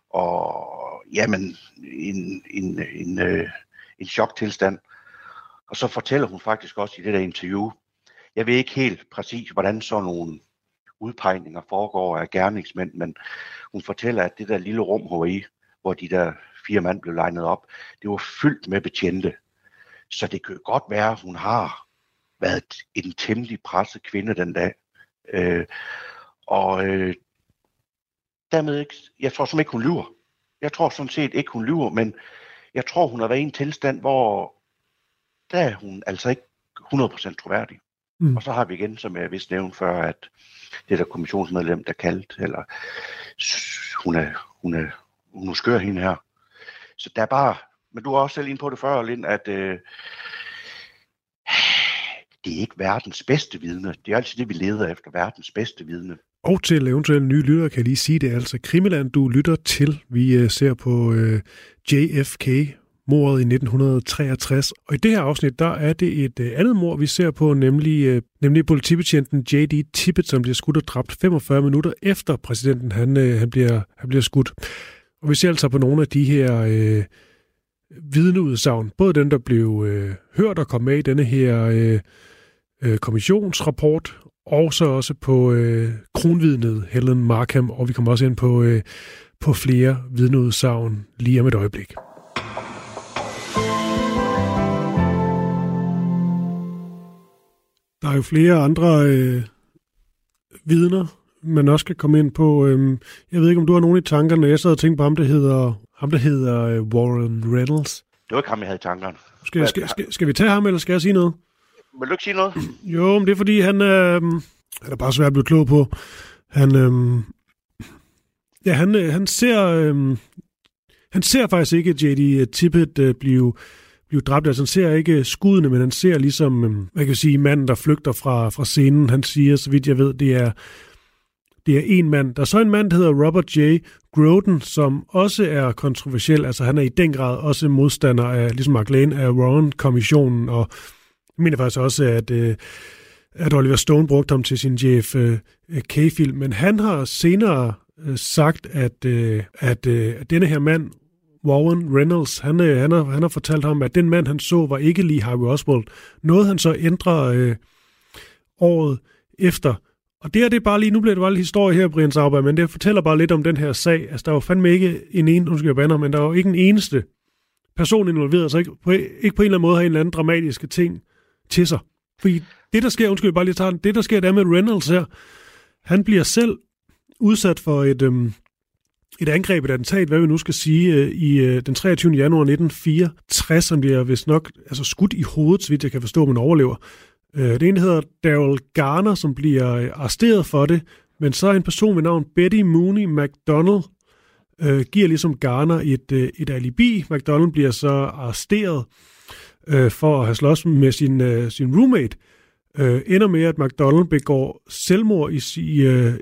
og jamen, en, en, en, øh, en choktilstand. Og så fortæller hun faktisk også i det der interview, jeg ved ikke helt præcis, hvordan sådan nogle udpegninger foregår af gerningsmænd, men hun fortæller, at det der lille rum, hun var i, hvor de der fire mand blev legnet op, det var fyldt med betjente. Så det kan godt være, at hun har været en temmelig presset kvinde den dag. Øh, og øh, dermed ikke, jeg tror som ikke, hun lyver. Jeg tror sådan set ikke, hun lyver, men jeg tror, hun har været i en tilstand, hvor der er hun altså ikke 100% troværdig. Mm. Og så har vi igen, som jeg vist nævnte før, at det der kommissionsmedlem, der kaldt, eller hun er, hun er, hun er skør hende her. Så der er bare, men du har også selv ind på det før, Lind, at øh, det er ikke verdens bedste vidne. Det er altid det, vi leder efter, verdens bedste vidne. Og til eventuelle nye lyttere kan jeg lige sige, det er altså Krimiland, du lytter til. Vi øh, ser på uh, JFK, mordet i 1963. Og i det her afsnit, der er det et øh, andet mor, vi ser på, nemlig, øh, nemlig politibetjenten J.D. Tippett, som bliver skudt og dræbt 45 minutter efter præsidenten han, øh, han, bliver, han bliver skudt. Og vi ser altså på nogle af de her øh, vidneudsagn, både den, der blev øh, hørt og kom med i denne her... Øh, kommissionsrapport, og så også på øh, kronvidnet Helen Markham, og vi kommer også ind på, øh, på flere vidneudsagn lige om et øjeblik. Der er jo flere andre øh, vidner, man også kan komme ind på. Øh, jeg ved ikke, om du har nogen i tankerne. Jeg sad og tænkte på ham, der hedder, ham, der hedder øh, Warren Reynolds. Det var ikke ham, jeg havde i tankerne. Skal, skal, skal, skal vi tage ham, eller skal jeg sige noget? Vil du ikke sige noget? Jo, men det er fordi, han, øh, han er bare svært at blive klog på. Han, øh, ja, han, øh, han ser, øh, han ser faktisk ikke J.D. Tippett øh, blive, blive dræbt. Altså, han ser ikke øh, skuddene, men han ser ligesom, øh, hvad kan jeg sige, manden, der flygter fra, fra scenen. Han siger, så vidt jeg ved, det er, det er en mand. Der er så en mand, der hedder Robert J. Groden, som også er kontroversiel. Altså, han er i den grad også modstander af, ligesom Mark Lane, af Warren-kommissionen og jeg mener faktisk også, at, øh, at Oliver Stone brugte ham til sin JFK-film, øh, men han har senere sagt, at, at, at denne her mand, Warren Reynolds, han, øh, han, har, han har fortalt ham, at den mand, han så, var ikke lige Harvey Oswald. Noget han så ændrer øh, året efter. Og det her, det er bare lige, nu bliver det bare lidt historie her, Brian Sauber, men det fortæller bare lidt om den her sag. Altså, der var fandme ikke en en, undskyld jeg bander, men der var ikke en eneste person involveret, så ikke på, ikke på en eller anden måde har en eller anden dramatiske ting til sig. Fordi det, der sker, undskyld, bare lige tager den, det, der sker der med Reynolds her, han bliver selv udsat for et, øhm, et angreb, et attentat, hvad vi nu skal sige, øh, i øh, den 23. januar 1964, som bliver vist nok altså skudt i hovedet, så vidt jeg kan forstå, man overlever. Øh, det ene hedder Daryl Garner, som bliver arresteret for det, men så er en person ved navn Betty Mooney McDonald, øh, giver ligesom Garner et, øh, et alibi. McDonald bliver så arresteret øh, for at have slås med sin, øh, sin roommate. Øh, ender med, at McDonald begår selvmord i, i, øh,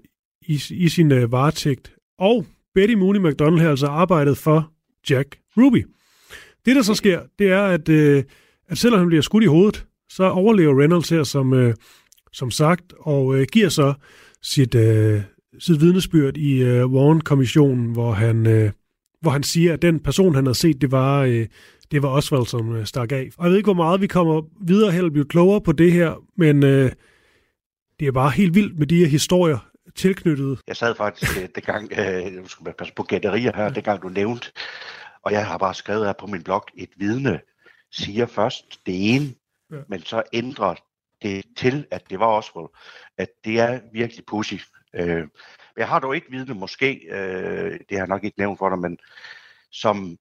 i, i sin øh, varetægt. Og Betty Mooney McDonald har altså arbejdet for Jack Ruby. Det, der så sker, det er, at, øh, at selvom han bliver skudt i hovedet, så overlever Reynolds her som, øh, som sagt, og øh, giver så sit, øh, sit vidnesbyrd i øh, Warren-kommissionen, hvor han, øh, hvor han siger, at den person, han havde set, det var, øh, det var Oswald, som øh, stak af. Og jeg ved ikke, hvor meget vi kommer videre her og bliver klogere på det her, men øh, det er bare helt vildt med de her historier tilknyttet. Jeg sad faktisk øh, dengang, øh, nu skal man passe på gætterier her, ja. dengang du nævnte, og jeg har bare skrevet her på min blog, et vidne siger først det ene, ja. men så ændrer det til, at det var Oswald. At det er virkelig pussy. Øh, jeg har dog ikke vidne, måske, øh, det har jeg nok ikke nævnt for dig, men som,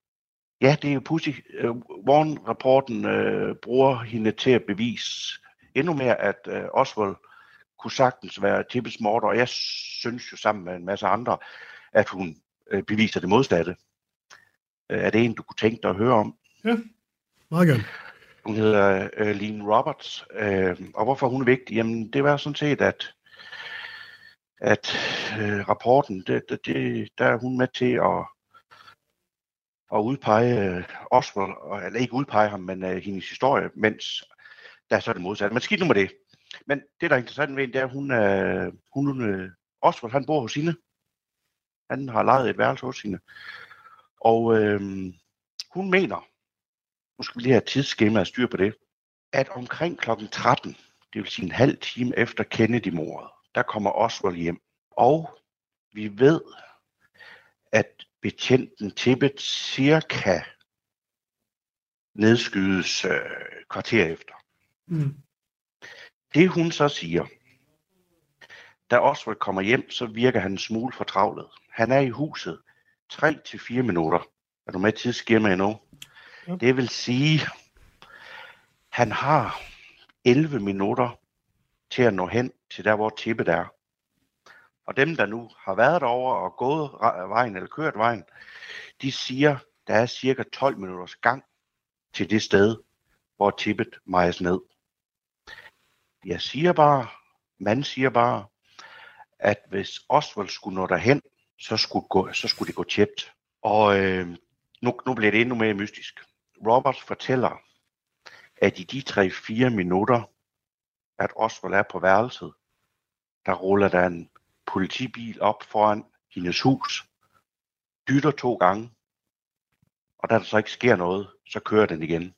ja, det er jo pussy. Øh, Warren-rapporten øh, bruger hende til at bevise endnu mere, at øh, Oswald kunne sagtens være Tippes morder, og jeg synes jo sammen med en masse andre, at hun øh, beviser det modsatte. Øh, er det en, du kunne tænke dig at høre om? Ja, meget gerne. Hun hedder øh, Lene Roberts, øh, og hvorfor hun er vigtig? Jamen, det var sådan set, at at øh, rapporten, det, det, det, der er hun med til at, at udpege øh, Oswald, eller ikke udpege ham, men øh, hendes historie, mens der er så det modsatte. Men skidt nu med det. Men det, der er interessant ved det er, at hun, øh, hun øh, Oswald, han bor hos hende. Han har lejet et værelse hos hende. Og øh, hun mener, nu skal vi lige have tidsskema og styr på det, at omkring kl. 13, det vil sige en halv time efter Kennedy-mordet, der kommer Oswald hjem. Og vi ved, at betjenten Tippet cirka nedskydes øh, kvarter efter. Mm. Det hun så siger, da Oswald kommer hjem, så virker han en smule fortravlet. Han er i huset 3-4 minutter. Er du med tidsskema endnu? Ja. Det vil sige, han har 11 minutter til at nå hen til der, hvor tippet er. Og dem, der nu har været derover og gået vejen eller kørt vejen, de siger, der er cirka 12 minutters gang til det sted, hvor tippet mejes ned. Jeg siger bare, man siger bare, at hvis Oswald skulle nå derhen, så skulle, gå, så skulle det gå tæt. Og øh, nu, nu bliver det endnu mere mystisk. Roberts fortæller, at i de 3-4 minutter, at Oswald er på værelset, der ruller der en politibil op foran hendes hus, dytter to gange, og da der så ikke sker noget, så kører den igen.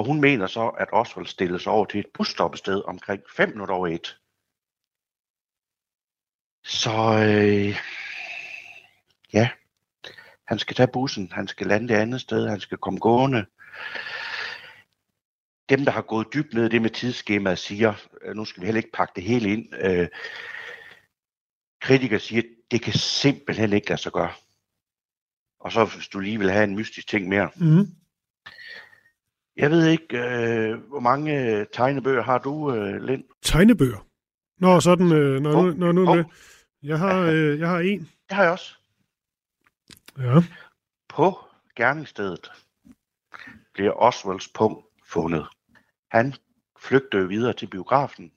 Og hun mener så, at Oswald stilles over til et busstoppested omkring 5 minutter over 1. Så øh, ja, han skal tage bussen, han skal lande det andet sted, han skal komme gående dem, der har gået dybt ned i det med tidsskemaet, siger, øh, nu skal vi heller ikke pakke det hele ind, øh, kritikere siger, det kan simpelthen ikke lade sig gøre. Og så hvis du lige vil have en mystisk ting mere. Mm. Jeg ved ikke, øh, hvor mange tegnebøger har du, øh, Lind? Tegnebøger? Nå, sådan, øh, når, oh, nu, når nu oh. Jeg har, øh, jeg har en. Det har jeg også. Ja. På gerningsstedet bliver Oswalds punkt fundet. Han flygter videre til biografen.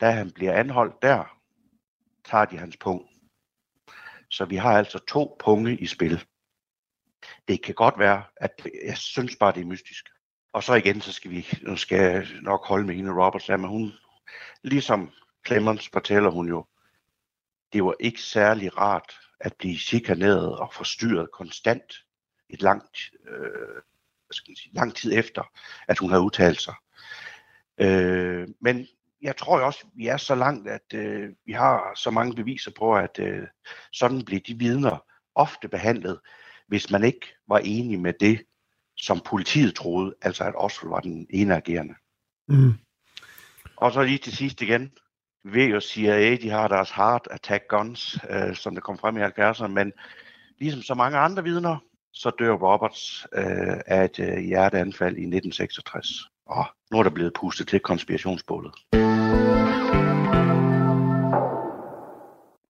Da han bliver anholdt der, tager de hans punkt. Så vi har altså to punge i spil. Det kan godt være, at jeg synes bare, det er mystisk. Og så igen, så skal vi, nu skal jeg nok holde med hende Roberts, men hun, ligesom Clemens fortæller hun jo, det var ikke særlig rart at blive chikaneret og forstyrret konstant et langt, øh, skal man sige, lang tid efter, at hun havde udtalt sig. Øh, men jeg tror også, vi er så langt, at øh, vi har så mange beviser på, at øh, sådan blev de vidner ofte behandlet, hvis man ikke var enig med det, som politiet troede, altså at Oswald var den ene agerende. Mm. Og så lige til sidst igen, vi ved jo, at CIA de har deres heart attack guns, øh, som der kom frem i 70'erne, men ligesom så mange andre vidner, så dør Roberts øh, af et øh, hjerteanfald i 1966. Og nu er der blevet pustet til konspirationsbålet.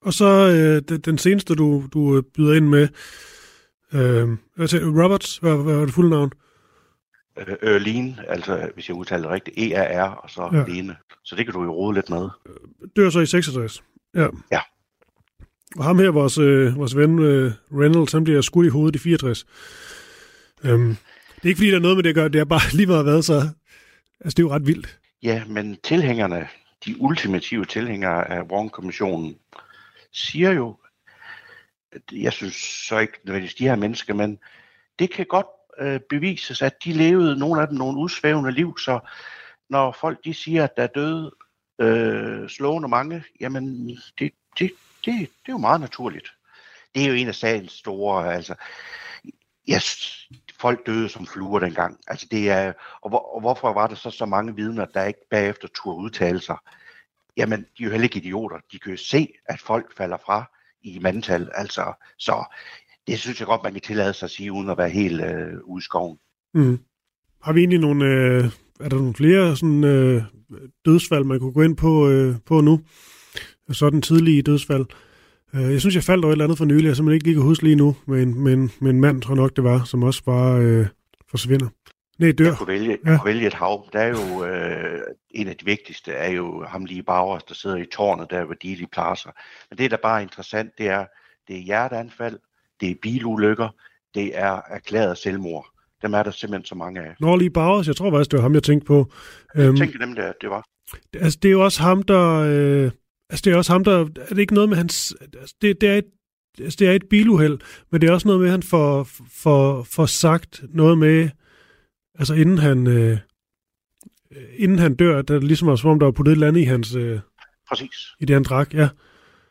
Og så øh, den seneste, du, du øh, byder ind med, øh, Roberts, hvad, hvad var det fulde navn? Øh, Erlene, altså hvis jeg udtaler det rigtigt, E-R-R, og så ja. Lene. Så det kan du jo rode lidt med. Dør så i 66. Ja. Ja. Og ham her, vores, øh, vores ven øh, Reynolds, han bliver skudt i hovedet i 64. Øhm, det er ikke fordi, der er noget med det at gøre, det er bare lige meget været så... Altså, det er jo ret vildt. Ja, men tilhængerne, de ultimative tilhængere af Warren-kommissionen, siger jo, jeg synes så ikke nødvendigvis de her mennesker, men det kan godt øh, bevises, at de levede, nogle af dem, nogle udsvævende liv, så når folk de siger, at der er døde øh, slående mange, jamen det, det, det, det er jo meget naturligt. Det er jo en af sagens store, altså, yes, folk døde som fluer dengang. Altså det er, og, hvor, og hvorfor var der så så mange vidner, der ikke bagefter turde udtale sig? Jamen, de er jo heller ikke idioter. De kan jo se, at folk falder fra i mandtal. Altså, så det synes jeg godt, man kan tillade sig at sige, uden at være helt øh, ude i skoven. Mm. Har vi egentlig nogle, øh, er der nogle flere sådan, øh, dødsfald, man kunne gå ind på, øh, på nu? Sådan tidlige dødsfald. Øh, jeg synes, jeg faldt over et eller andet for nylig, jeg simpelthen ikke lige kan huske lige nu, men, men, men mand, tror nok det var, som også bare øh, forsvinder. Nej, dør. Jeg kunne vælge, ja. jeg kunne vælge et hav. Der er jo øh, en af de vigtigste, er jo ham lige Bauer, der sidder i tårnet der ved Dili Plaza. Men det, der bare er interessant, det er, det er hjerteanfald, det er bilulykker, det er erklæret selvmord. Dem er der simpelthen så mange af. Nå, lige Bauers, jeg tror faktisk, det var ham, jeg tænkte på. Jeg øhm, tænkte dem, der, det var. Altså, det er jo også ham, der... Øh, altså, det er også ham, der... Er det ikke noget med hans... Altså, det, det er et altså, det er et biluheld, men det er også noget med, at han får, får, får sagt noget med, altså inden han, øh, inden han dør, der ligesom var som om, der var puttet et eller andet i hans... Øh, Præcis. I det, han drak, ja.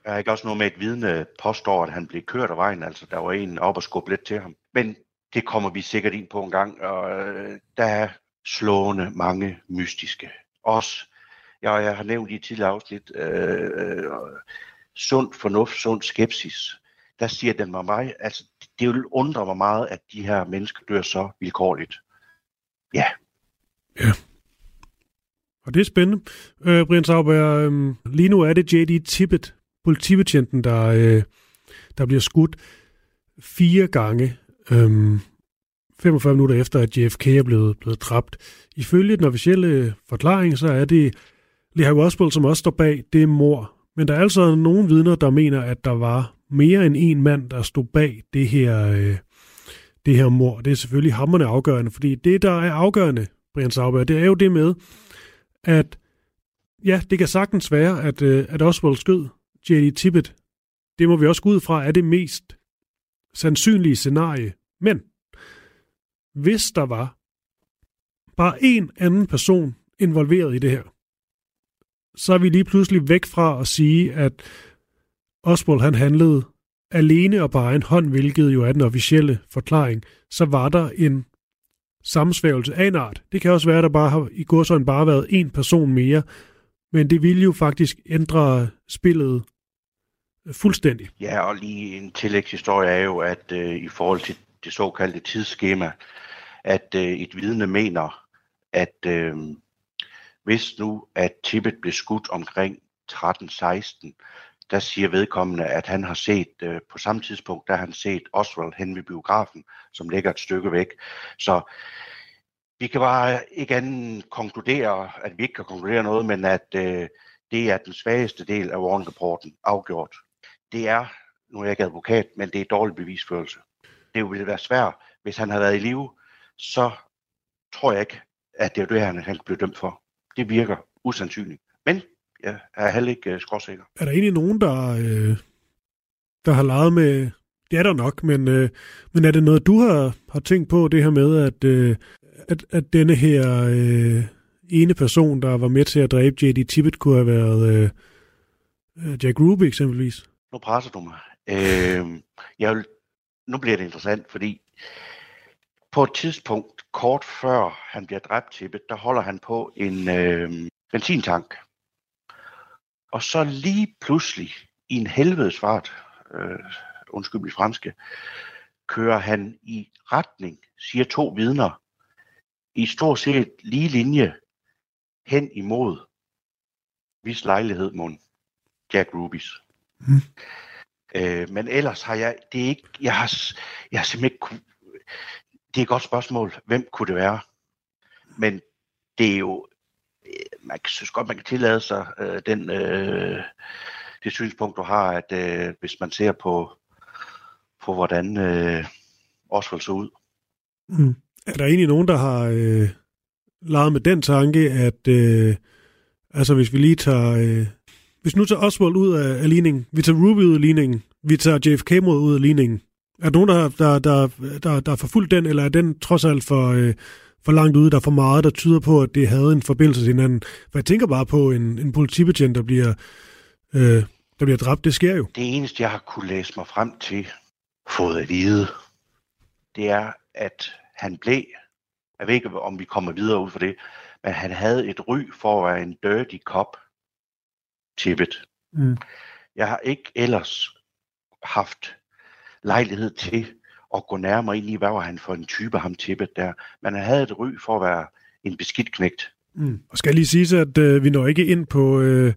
Der er ikke også noget med, et vidne påstår, at han blev kørt af vejen, altså der var en op og skubbe lidt til ham. Men det kommer vi sikkert ind på en gang, og øh, der er slående mange mystiske. Også, ja, jeg har nævnt i et tidligere afsnit, øh, øh, sund fornuft, sund skepsis. Der siger den mig, mig altså det vil undre mig meget, at de her mennesker dør så vilkårligt. Ja. Ja. Og det er spændende. Øh, Brian Sauber, øh, lige nu er det J.D. Tippett, politibetjenten, der, øh, der bliver skudt fire gange, øh, 45 minutter efter, at JFK er blevet, blevet dræbt. Ifølge den officielle øh, forklaring, så er det Lehigh Oswald, som også står bag det mor. Men der er altså nogle vidner, der mener, at der var mere end en mand, der stod bag det her, øh, det her mor. Det er selvfølgelig hammerne afgørende, fordi det, der er afgørende, Brian Sauber, det er jo det med, at ja, det kan sagtens være, at, øh, at Oswald skød J.D. Tippett. Det må vi også gå ud fra, er det mest sandsynlige scenarie. Men hvis der var bare en anden person involveret i det her, så er vi lige pludselig væk fra at sige, at Oswald han handlede alene og bare egen hånd, hvilket jo er den officielle forklaring, så var der en sammensværgelse af en art. Det kan også være, at der bare har i godsøjne bare været en person mere, men det ville jo faktisk ændre spillet øh, fuldstændig. Ja, og lige en tillægshistorie er jo, at øh, i forhold til det såkaldte tidsskema, at øh, et vidne mener, at øh, hvis nu, at Tippet blev skudt omkring 13-16, der siger vedkommende, at han har set, øh, på samme tidspunkt, der har han set Oswald hen ved biografen, som ligger et stykke væk. Så vi kan bare ikke andet konkludere, at vi ikke kan konkludere noget, men at øh, det er den svageste del af Warren-rapporten afgjort. Det er, nu er jeg ikke advokat, men det er dårlig bevisførelse. Det ville være svært, hvis han havde været i live, så tror jeg ikke, at det er det, han, han blev dømt for. Det virker usandsynligt. Men jeg er heller ikke uh, skråsikker. Er der egentlig nogen, der, øh, der har leget med... Det er der nok, men, øh, men er det noget, du har, har tænkt på, det her med, at, øh, at, at denne her øh, ene person, der var med til at dræbe J.D. Tippett, kunne have været øh, øh, Jack Ruby eksempelvis? Nu presser du mig. Øh, jeg vil, nu bliver det interessant, fordi på et tidspunkt, kort før han bliver dræbt Tippett, der holder han på en øh, benzintank. Og så lige pludselig, i en helvedes fart, øh, undskyld mit franske, kører han i retning, siger to vidner, i stort set lige linje hen imod vis lejlighed mod Jack Rubis. Mm. Øh, men ellers har jeg, det er ikke, jeg har, jeg har simpelthen ikke, det er et godt spørgsmål, hvem kunne det være? Men det er jo, Øh, man synes godt, man kan tillade sig øh, den, øh, det synspunkt, du har, at øh, hvis man ser på, på hvordan øh, Oswald så ud. Mm. Er der egentlig nogen, der har øh, leget med den tanke, at øh, altså hvis vi lige tager, øh, hvis nu tager Oswald ud af, af ligningen, vi tager Ruby ud af ligningen, vi tager JFK mod ud af ligningen, er der nogen, der, der, der, der, der har forfulgt den, eller er den trods alt for, øh, for langt ude, der er for meget, der tyder på, at det havde en forbindelse til hinanden? For jeg tænker bare på en, en politibetjent, der bliver, øh, der bliver dræbt. Det sker jo. Det eneste, jeg har kunne læse mig frem til, fået at vide, det er, at han blev, jeg ved ikke, om vi kommer videre ud for det, men han havde et ry for at være en dirty cop, Tippet. Mm. Jeg har ikke ellers haft lejlighed til at gå nærmere ind i, hvad var han for en type, ham Tippet der. Men han havde et ry for at være en beskidt knægt. Mm. Og skal lige sige, at øh, vi når ikke ind på, øh,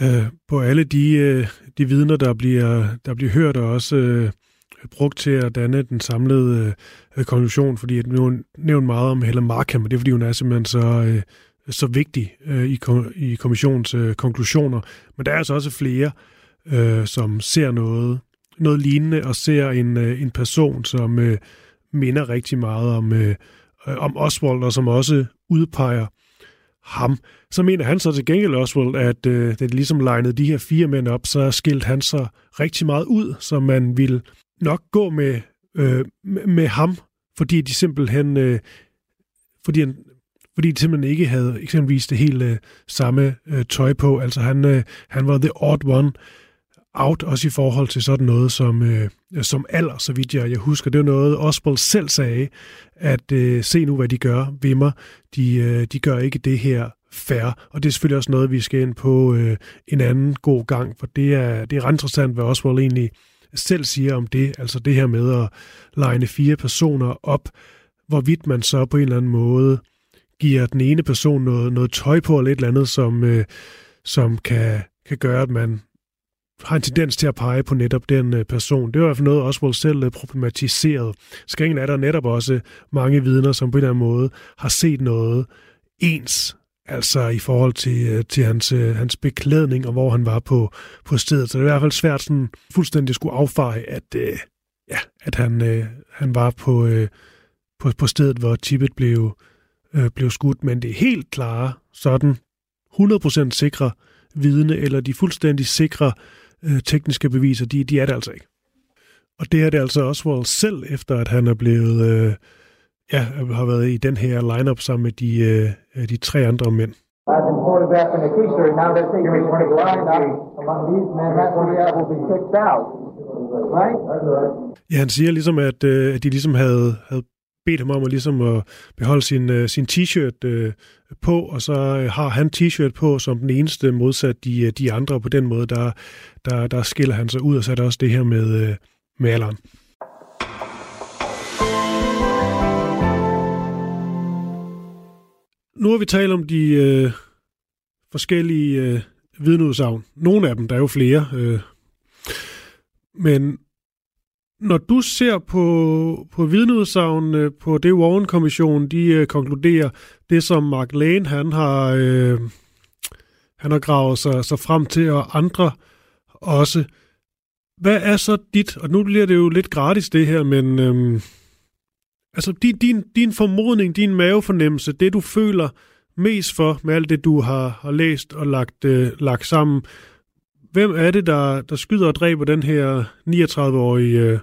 øh, på alle de, øh, de vidner, der bliver, der bliver hørt og også øh, brugt til at danne den samlede øh, konklusion, fordi at nu nævnt meget om Helen Markham, og det er fordi, hun er simpelthen så, øh, så vigtig øh, i, i kommissionens øh, konklusioner. Men der er altså også flere, øh, som ser noget, noget lignende og ser en, øh, en person, som øh, minder rigtig meget om, øh, øh, om Oswald, og som også udpeger ham. Så mener han så til gengæld Oswald, at øh, det ligesom legnede de her fire mænd op, så skilte han sig rigtig meget ud, så man ville nok gå med, øh, med ham, fordi de simpelthen øh, fordi, han, fordi de simpelthen ikke havde eksempelvis det helt øh, samme øh, tøj på. Altså han, øh, han var the odd one out, også i forhold til sådan noget som, øh, som alder, så vidt jeg, jeg husker. Det var noget, Oswald selv sagde, at øh, se nu, hvad de gør ved mig. De, øh, de gør ikke det her færre, og det er selvfølgelig også noget, vi skal ind på øh, en anden god gang, for det er, det er ret interessant, hvad Oswald egentlig selv siger om det, altså det her med at legne fire personer op, hvorvidt man så på en eller anden måde giver den ene person noget, noget tøj på eller et eller andet, som, øh, som kan, kan gøre, at man har en tendens til at pege på netop den øh, person. Det var i hvert fald noget, Oswald selv øh, problematiseret. Skringen er der netop også mange vidner, som på en eller anden måde har set noget ens, altså i forhold til, øh, til hans, hans beklædning og hvor han var på, på stedet. Så det er i hvert fald svært sådan fuldstændig skulle affeje, at, ja, at han, han var på, på, på stedet, hvor Tippet blev, blev skudt. Men det er helt klare, sådan 100% sikre vidne, eller de fuldstændig sikre øh, tekniske beviser, de, de er det altså ikke. Og det er det altså Oswald selv, efter at han er blevet, øh, ja, har været i den her lineup sammen med de, øh, de tre andre mænd. I've been photographing the history. Now they're taking me to the lineup among these men. That will be, will be kicked out. Right? Ja, han siger ligesom, at, øh, at de ligesom havde, havde bedt ham om at, ligesom at beholde sin, uh, sin t-shirt uh, på, og så uh, har han t-shirt på som den eneste modsat de, de andre. På den måde, der, der, der skiller han sig ud, og så er der også det her med, uh, med alderen. Nu har vi talt om de uh, forskellige uh, vidneudsagn. Nogle af dem, der er jo flere. Uh, men når du ser på, på vidneudsagene øh, på det Warren-kommissionen, de øh, konkluderer, det som Mark Lane, han har, øh, han har gravet sig, sig frem til, og andre også. Hvad er så dit, og nu bliver det jo lidt gratis det her, men øh, altså din, din, din formodning, din mavefornemmelse, det du føler, mest for med alt det, du har, har læst og lagt, øh, lagt sammen? Hvem er det, der, der skyder og dræber den her 39-årige øh,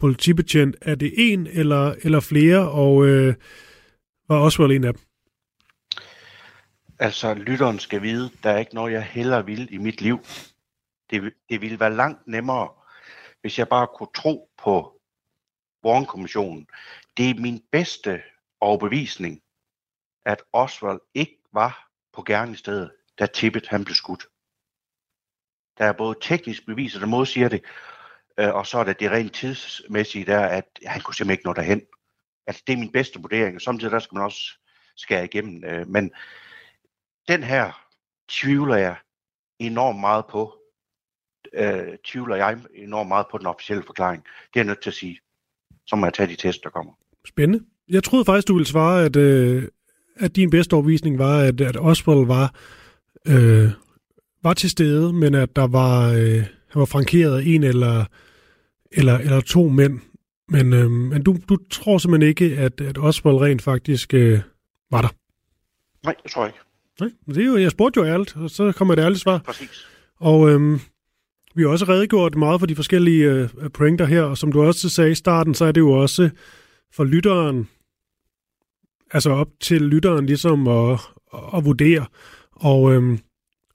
politibetjent? Er det en eller, eller flere, og øh, var Oswald en af dem? Altså, lytteren skal vide, der er ikke noget, jeg heller vil i mit liv. Det, det ville være langt nemmere, hvis jeg bare kunne tro på Warren-kommissionen. Det er min bedste overbevisning, at Oswald ikke var på gerningsstedet, da Tippet han blev skudt. Der er både teknisk bevis, der modsiger det, øh, og så er det det rent tidsmæssige der, at han kunne simpelthen ikke nå derhen. Altså, det er min bedste vurdering, og samtidig der skal man også skære igennem. Øh, men den her tvivler jeg enormt meget på. Øh, tvivler jeg enormt meget på den officielle forklaring. Det er jeg nødt til at sige. Så må jeg tage de test, der kommer. Spændende. Jeg troede faktisk, du ville svare, at, øh, at din bedste overvisning var, at, at Oswald var, øh, var til stede, men at der var, øh, han var frankeret af en eller, eller, eller to mænd. Men, øh, men du, du tror simpelthen ikke, at, at Oswald rent faktisk øh, var der? Nej, det tror jeg ikke. Nej, det er jo, jeg spurgte jo ærligt, og så kommer et ærligt svar. Præcis. Og øhm, vi har også redegjort meget for de forskellige øh, pointer her, og som du også sagde i starten, så er det jo også for lytteren, altså op til lytteren ligesom at, at vurdere. Og, øhm,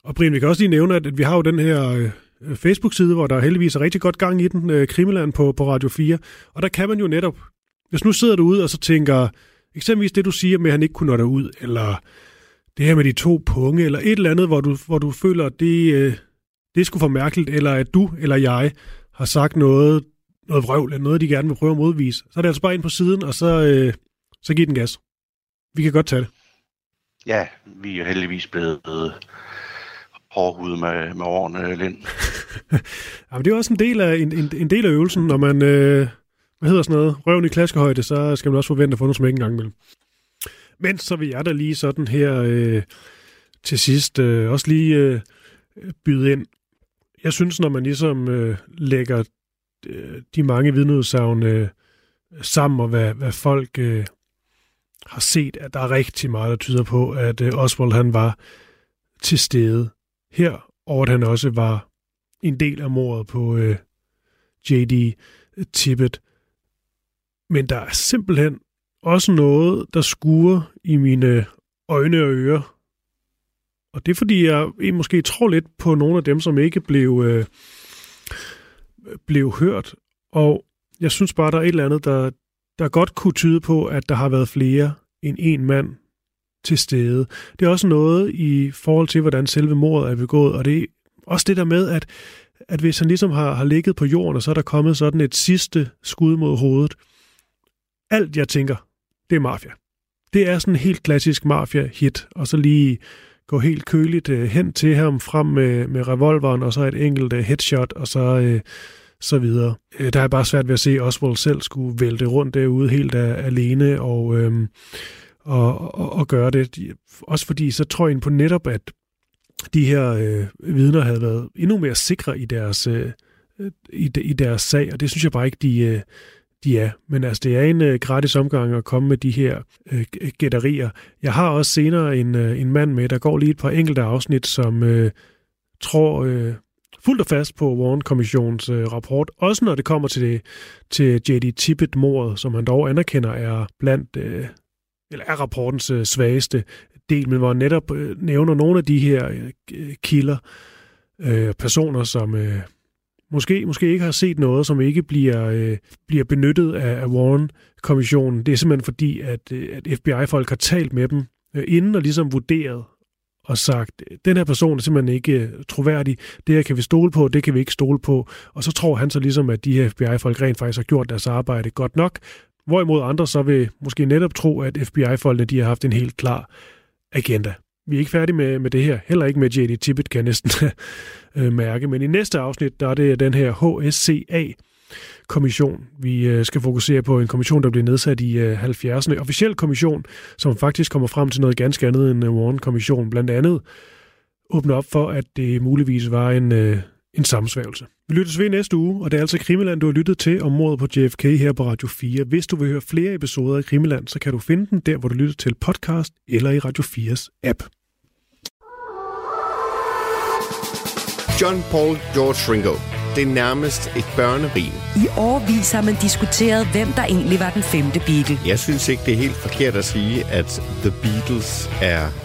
og Brian, vi kan også lige nævne, at, at vi har jo den her øh, Facebook-side, hvor der heldigvis er rigtig godt gang i den, øh, Krimiland på, på Radio 4. Og der kan man jo netop, hvis nu sidder du ude og så tænker, eksempelvis det du siger med, at han ikke kunne nå derud, eller det her med de to punge, eller et eller andet, hvor du, hvor du føler, at det, øh, det er sgu for mærkeligt, eller at du eller jeg har sagt noget, noget vrøvl, eller noget, de gerne vil prøve at modvise, så er det altså bare ind på siden, og så, øh, så giv den gas. Vi kan godt tage det. Ja, vi er heldigvis blevet hårdhud med, med årene, Lind. Jamen, det er også en del af, en, en, en del af øvelsen, når man, øh, hvad hedder sådan noget, røven i klaskehøjde, så skal man også forvente at få noget smæk en gang imellem. Men så vil jeg da lige sådan her øh, til sidst øh, også lige øh, byde ind. Jeg synes, når man ligesom øh, lægger øh, de mange vidneudsagn øh, sammen, og hvad, hvad folk øh, har set, at der er rigtig meget, der tyder på, at øh, Oswald han var til stede her, og at han også var en del af mordet på øh, J.D. Tippett. Men der er simpelthen også noget, der skuer i mine øjne og ører. Og det er fordi, jeg måske tror lidt på nogle af dem, som ikke blev, øh, blev hørt. Og jeg synes bare, der er et eller andet, der, der godt kunne tyde på, at der har været flere end en mand til stede. Det er også noget i forhold til, hvordan selve mordet er begået, og det er også det der med, at, at hvis han ligesom har, har ligget på jorden, og så er der kommet sådan et sidste skud mod hovedet, alt jeg tænker, det er mafia. Det er sådan en helt klassisk mafia-hit, og så lige gå helt køligt øh, hen til ham frem med, med revolveren, og så et enkelt øh, headshot, og så, øh, så videre. Øh, der er bare svært ved at se, Oswald selv skulle vælte rundt derude helt af, alene og, øh, og, og, og gøre det. Også fordi, så tror jeg på netop, at de her øh, vidner havde været endnu mere sikre i deres, øh, øh, i, i deres sag, og det synes jeg bare ikke, de, øh, de er. Men altså, det er en øh, gratis omgang at komme med de her øh, gætterier. Jeg har også senere en, øh, en mand med, der går lige et par enkelte afsnit, som øh, tror øh, fuldt og fast på Warren-kommissionens øh, rapport, også når det kommer til, det, til J.D. Tippett-mordet, som han dog anerkender er blandt, øh, eller er rapportens øh, svageste del, men hvor han netop øh, nævner nogle af de her øh, kilder, øh, personer, som øh, måske, måske ikke har set noget, som ikke bliver, øh, bliver benyttet af, af Warren-kommissionen. Det er simpelthen fordi, at, at FBI-folk har talt med dem øh, inden og ligesom vurderet og sagt, den her person er simpelthen ikke øh, troværdig, det her kan vi stole på, det kan vi ikke stole på. Og så tror han så ligesom, at de her FBI-folk rent faktisk har gjort deres arbejde godt nok, hvorimod andre så vil måske netop tro, at FBI-folkene de har haft en helt klar agenda. Vi er ikke færdige med, med det her. Heller ikke med J.D. Tippett, kan jeg næsten øh, mærke. Men i næste afsnit, der er det den her HSCA, kommission. Vi øh, skal fokusere på en kommission, der blev nedsat i øh, 70'erne. Officiel kommission, som faktisk kommer frem til noget ganske andet end Warren-kommission. Blandt andet åbne op for, at det muligvis var en, en sammensværgelse. Vi lyttes ved næste uge, og det er altså Krimiland, du har lyttet til om mordet på JFK her på Radio 4. Hvis du vil høre flere episoder af Krimiland, så kan du finde den der, hvor du lytter til podcast eller i Radio 4's app. John Paul George Ringo. Det er nærmest et børnerim. I årvis har man diskuteret, hvem der egentlig var den femte Beatle. Jeg synes ikke, det er helt forkert at sige, at The Beatles er